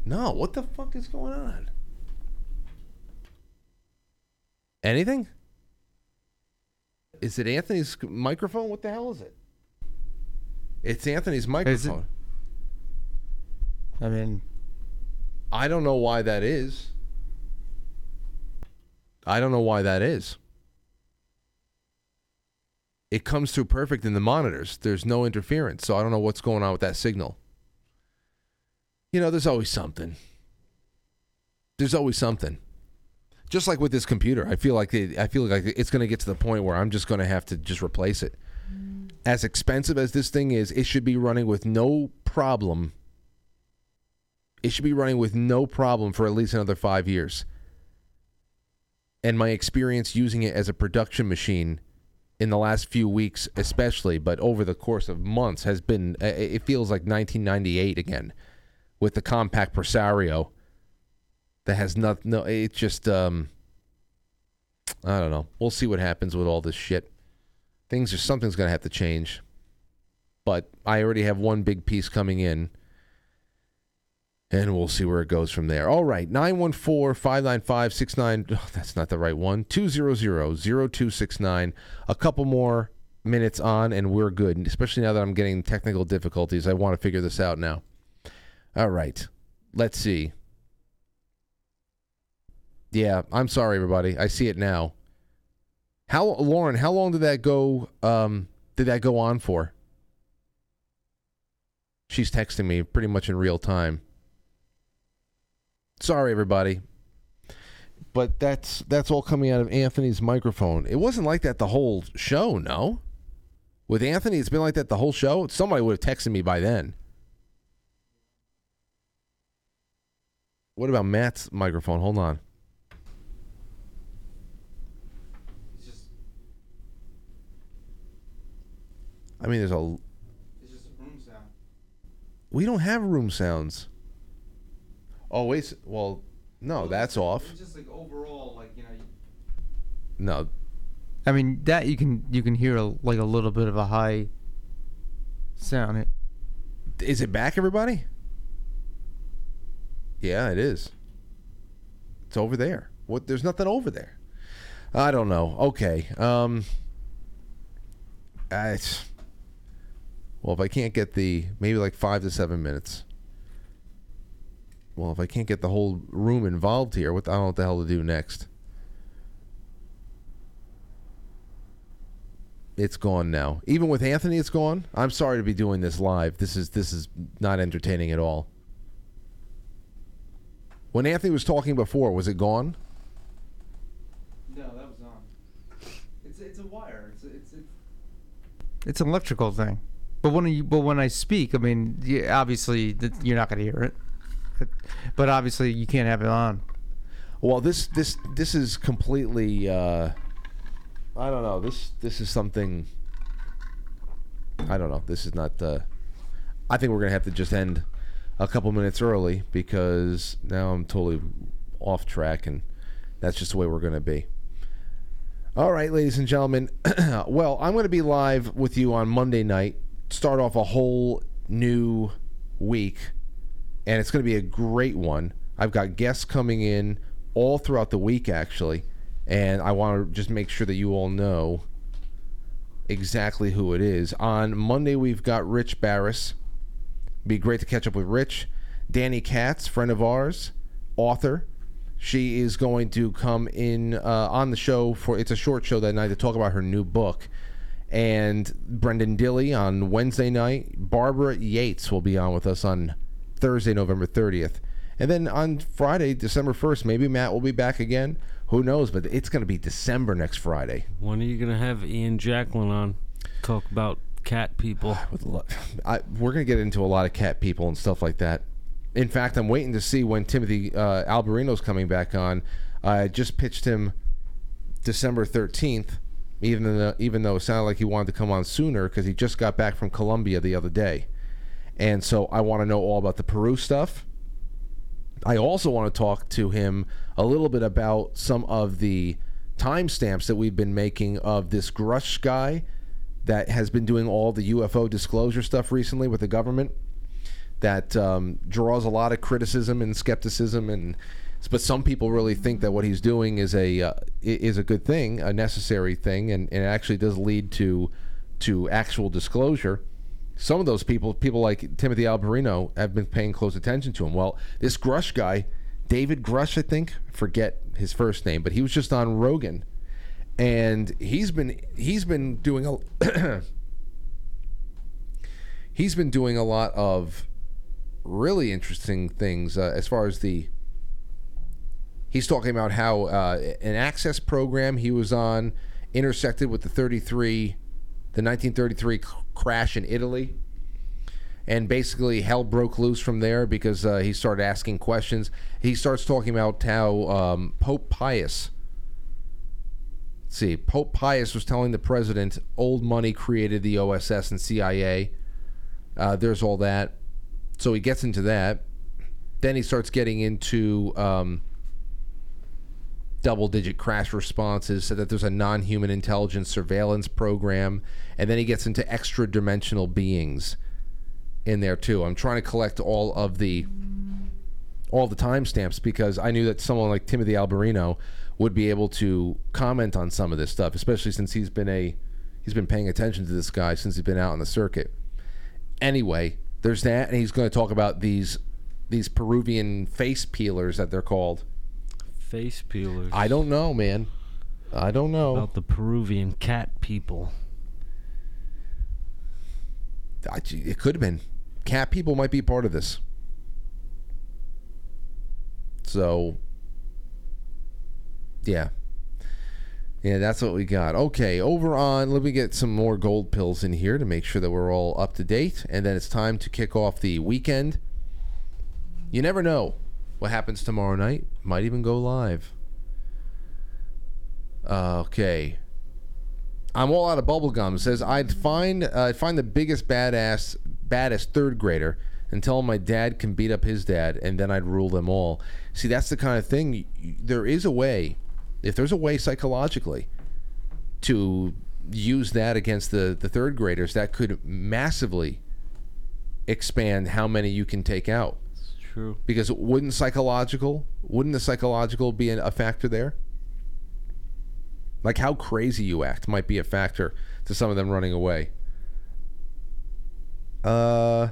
No, what the fuck is going on? Anything? Is it Anthony's microphone? What the hell is it? It's Anthony's microphone. I mean, I don't know why that is. I don't know why that is. It comes through perfect in the monitors. There's no interference, so I don't know what's going on with that signal. You know, there's always something. There's always something. Just like with this computer, I feel like it, I feel like it's going to get to the point where I'm just going to have to just replace it. As expensive as this thing is, it should be running with no problem. It should be running with no problem for at least another five years. And my experience using it as a production machine in the last few weeks, especially, but over the course of months, has been. It feels like 1998 again, with the Compaq Presario. That has not no. It just um. I don't know. We'll see what happens with all this shit. Things are something's gonna have to change. But I already have one big piece coming in. And we'll see where it goes from there. All right, 914 595 69. That's not the right one. 200 0269. A couple more minutes on, and we're good. Especially now that I'm getting technical difficulties. I want to figure this out now. All right, let's see. Yeah, I'm sorry, everybody. I see it now. How, Lauren? How long did that go? Um, did that go on for? She's texting me pretty much in real time. Sorry, everybody. But that's that's all coming out of Anthony's microphone. It wasn't like that the whole show, no. With Anthony, it's been like that the whole show. Somebody would have texted me by then. What about Matt's microphone? Hold on. I mean, there's a. It's just a room sound. We don't have room sounds. Oh wait, s- well, no, that's off. It's just like overall, like you know. No, I mean that you can you can hear a, like a little bit of a high sound. It Is it back, everybody? Yeah, it is. It's over there. What? There's nothing over there. I don't know. Okay. Um. I, well, if I can't get the maybe like five to seven minutes. Well, if I can't get the whole room involved here, what I don't know what the hell to do next. It's gone now. Even with Anthony, it's gone. I'm sorry to be doing this live. This is this is not entertaining at all. When Anthony was talking before, was it gone? No, that was on. It's it's a wire. It's it's it's, it's an electrical thing. But when you but when I speak, I mean, obviously you're not going to hear it. But, obviously you can't have it on. Well, this this this is completely. Uh, I don't know. This this is something. I don't know. This is not. Uh, I think we're gonna have to just end a couple minutes early because now I'm totally off track, and that's just the way we're gonna be. All right, ladies and gentlemen. well, I'm going to be live with you on Monday night. Start off a whole new week, and it's going to be a great one. I've got guests coming in all throughout the week, actually, and I want to just make sure that you all know exactly who it is. On Monday, we've got Rich Barris. Be great to catch up with Rich. Dani Katz, friend of ours, author. She is going to come in uh, on the show for it's a short show that night to talk about her new book. And Brendan Dilley on Wednesday night. Barbara Yates will be on with us on Thursday, November 30th. And then on Friday, December 1st, maybe Matt will be back again. Who knows? But it's going to be December next Friday. When are you gonna have Ian Jacqueline on? Talk about cat people. I, we're going to get into a lot of cat people and stuff like that. In fact, I'm waiting to see when Timothy uh, Alberino's coming back on. I just pitched him December 13th, even though, even though it sounded like he wanted to come on sooner because he just got back from Colombia the other day. And so I want to know all about the Peru stuff. I also want to talk to him a little bit about some of the timestamps that we've been making of this Grusch guy that has been doing all the UFO disclosure stuff recently with the government that um, draws a lot of criticism and skepticism and but some people really think that what he's doing is a uh, is a good thing, a necessary thing, and, and it actually does lead to to actual disclosure. Some of those people, people like Timothy Alberino, have been paying close attention to him. Well, this Grusch guy, David Grusch, I think, forget his first name, but he was just on Rogan, and he's been he's been doing a he's been doing a lot of really interesting things uh, as far as the he's talking about how uh, an access program he was on intersected with the 33 the 1933 c- crash in italy and basically hell broke loose from there because uh, he started asking questions he starts talking about how um, pope pius see pope pius was telling the president old money created the oss and cia uh, there's all that so he gets into that. Then he starts getting into um, double digit crash responses, so that there's a non human intelligence surveillance program. And then he gets into extra dimensional beings in there too. I'm trying to collect all of the all the timestamps because I knew that someone like Timothy Alberino would be able to comment on some of this stuff, especially since he's been a he's been paying attention to this guy since he's been out on the circuit. Anyway, there's that, and he's going to talk about these these Peruvian face peelers that they're called. Face peelers. I don't know, man. I don't know. About the Peruvian cat people. I- It could have been. Cat people might be part of this. So, yeah. Yeah, that's what we got. Okay, over on, let me get some more gold pills in here to make sure that we're all up to date. And then it's time to kick off the weekend. You never know what happens tomorrow night. Might even go live. Okay. I'm all out of bubblegum. Says I'd find uh, I'd find the biggest badass baddest third grader and tell him my dad can beat up his dad, and then I'd rule them all. See, that's the kind of thing. There is a way, if there's a way psychologically, to use that against the the third graders, that could massively expand how many you can take out. True. Because wouldn't psychological, wouldn't the psychological be an- a factor there? Like how crazy you act might be a factor to some of them running away. Uh,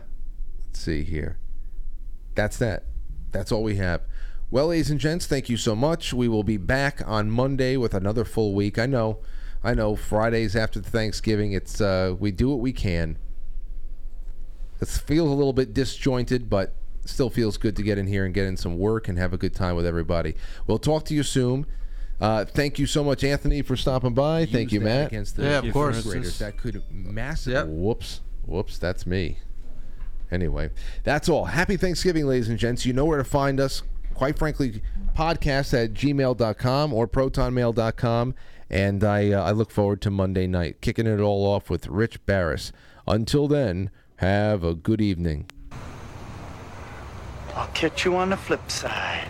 let's see here. That's that. That's all we have. Well, ladies and gents, thank you so much. We will be back on Monday with another full week. I know, I know. Fridays after Thanksgiving, it's uh, we do what we can. It feels a little bit disjointed, but still feels good to get in here and get in some work and have a good time with everybody. We'll talk to you soon. Uh, thank you so much, Anthony, for stopping by. thank Use you, Matt. Yeah, Against the of course. graders. That could massive. Whoops, whoops. That's me. Anyway, that's all. Happy Thanksgiving, ladies and gents. You know where to find us. Quite frankly, podcast at gmail.com or protonmail.com. And I, uh, I look forward to Monday night, kicking it all off with Rich Baris. Until then, have a good evening. I'll catch you on the flip side.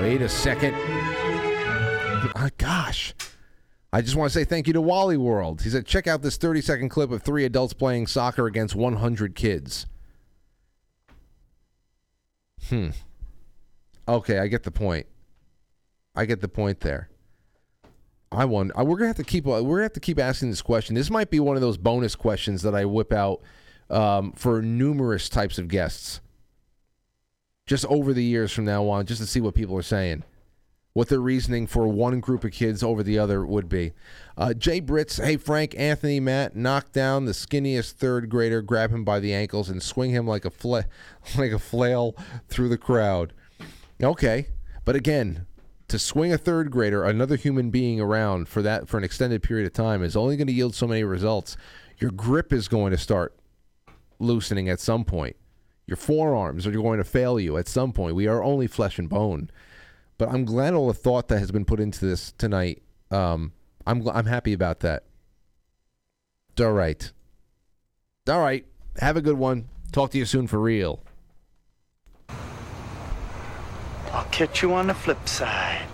Wait a second. Oh, gosh. I just want to say thank you to Wally World. He said, check out this 30 second clip of three adults playing soccer against 100 kids. Hmm. Okay, I get the point. I get the point there. I wonder. We're gonna have to keep. We're gonna have to keep asking this question. This might be one of those bonus questions that I whip out um, for numerous types of guests just over the years from now on, just to see what people are saying, what their reasoning for one group of kids over the other would be. Uh, Jay Brits, hey Frank, Anthony, Matt, knock down the skinniest third grader, grab him by the ankles, and swing him like a fla- like a flail through the crowd. Okay, but again, to swing a third grader, another human being around for that for an extended period of time is only going to yield so many results. Your grip is going to start loosening at some point. Your forearms are going to fail you at some point. We are only flesh and bone. But I'm glad all the thought that has been put into this tonight. Um, I'm I'm happy about that. All right. All right. Have a good one. Talk to you soon for real. I'll catch you on the flip side.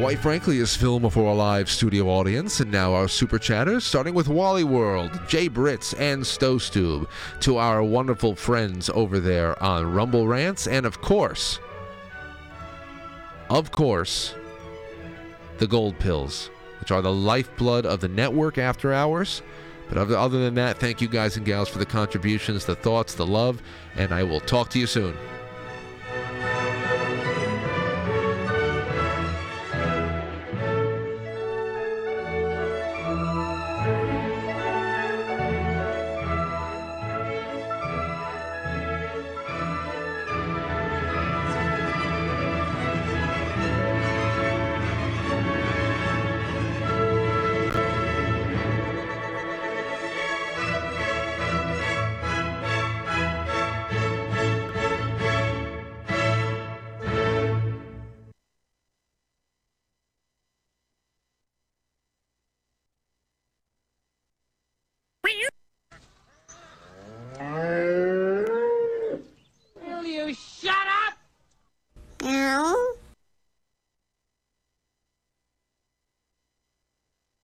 Quite frankly, is filmed for a live studio audience, and now our super chatters, starting with Wally World, Jay Britz, and Stowstube, to our wonderful friends over there on Rumble Rants, and of course, of course, the Gold Pills, which are the lifeblood of the network after hours. But other other than that, thank you guys and gals for the contributions, the thoughts, the love, and I will talk to you soon.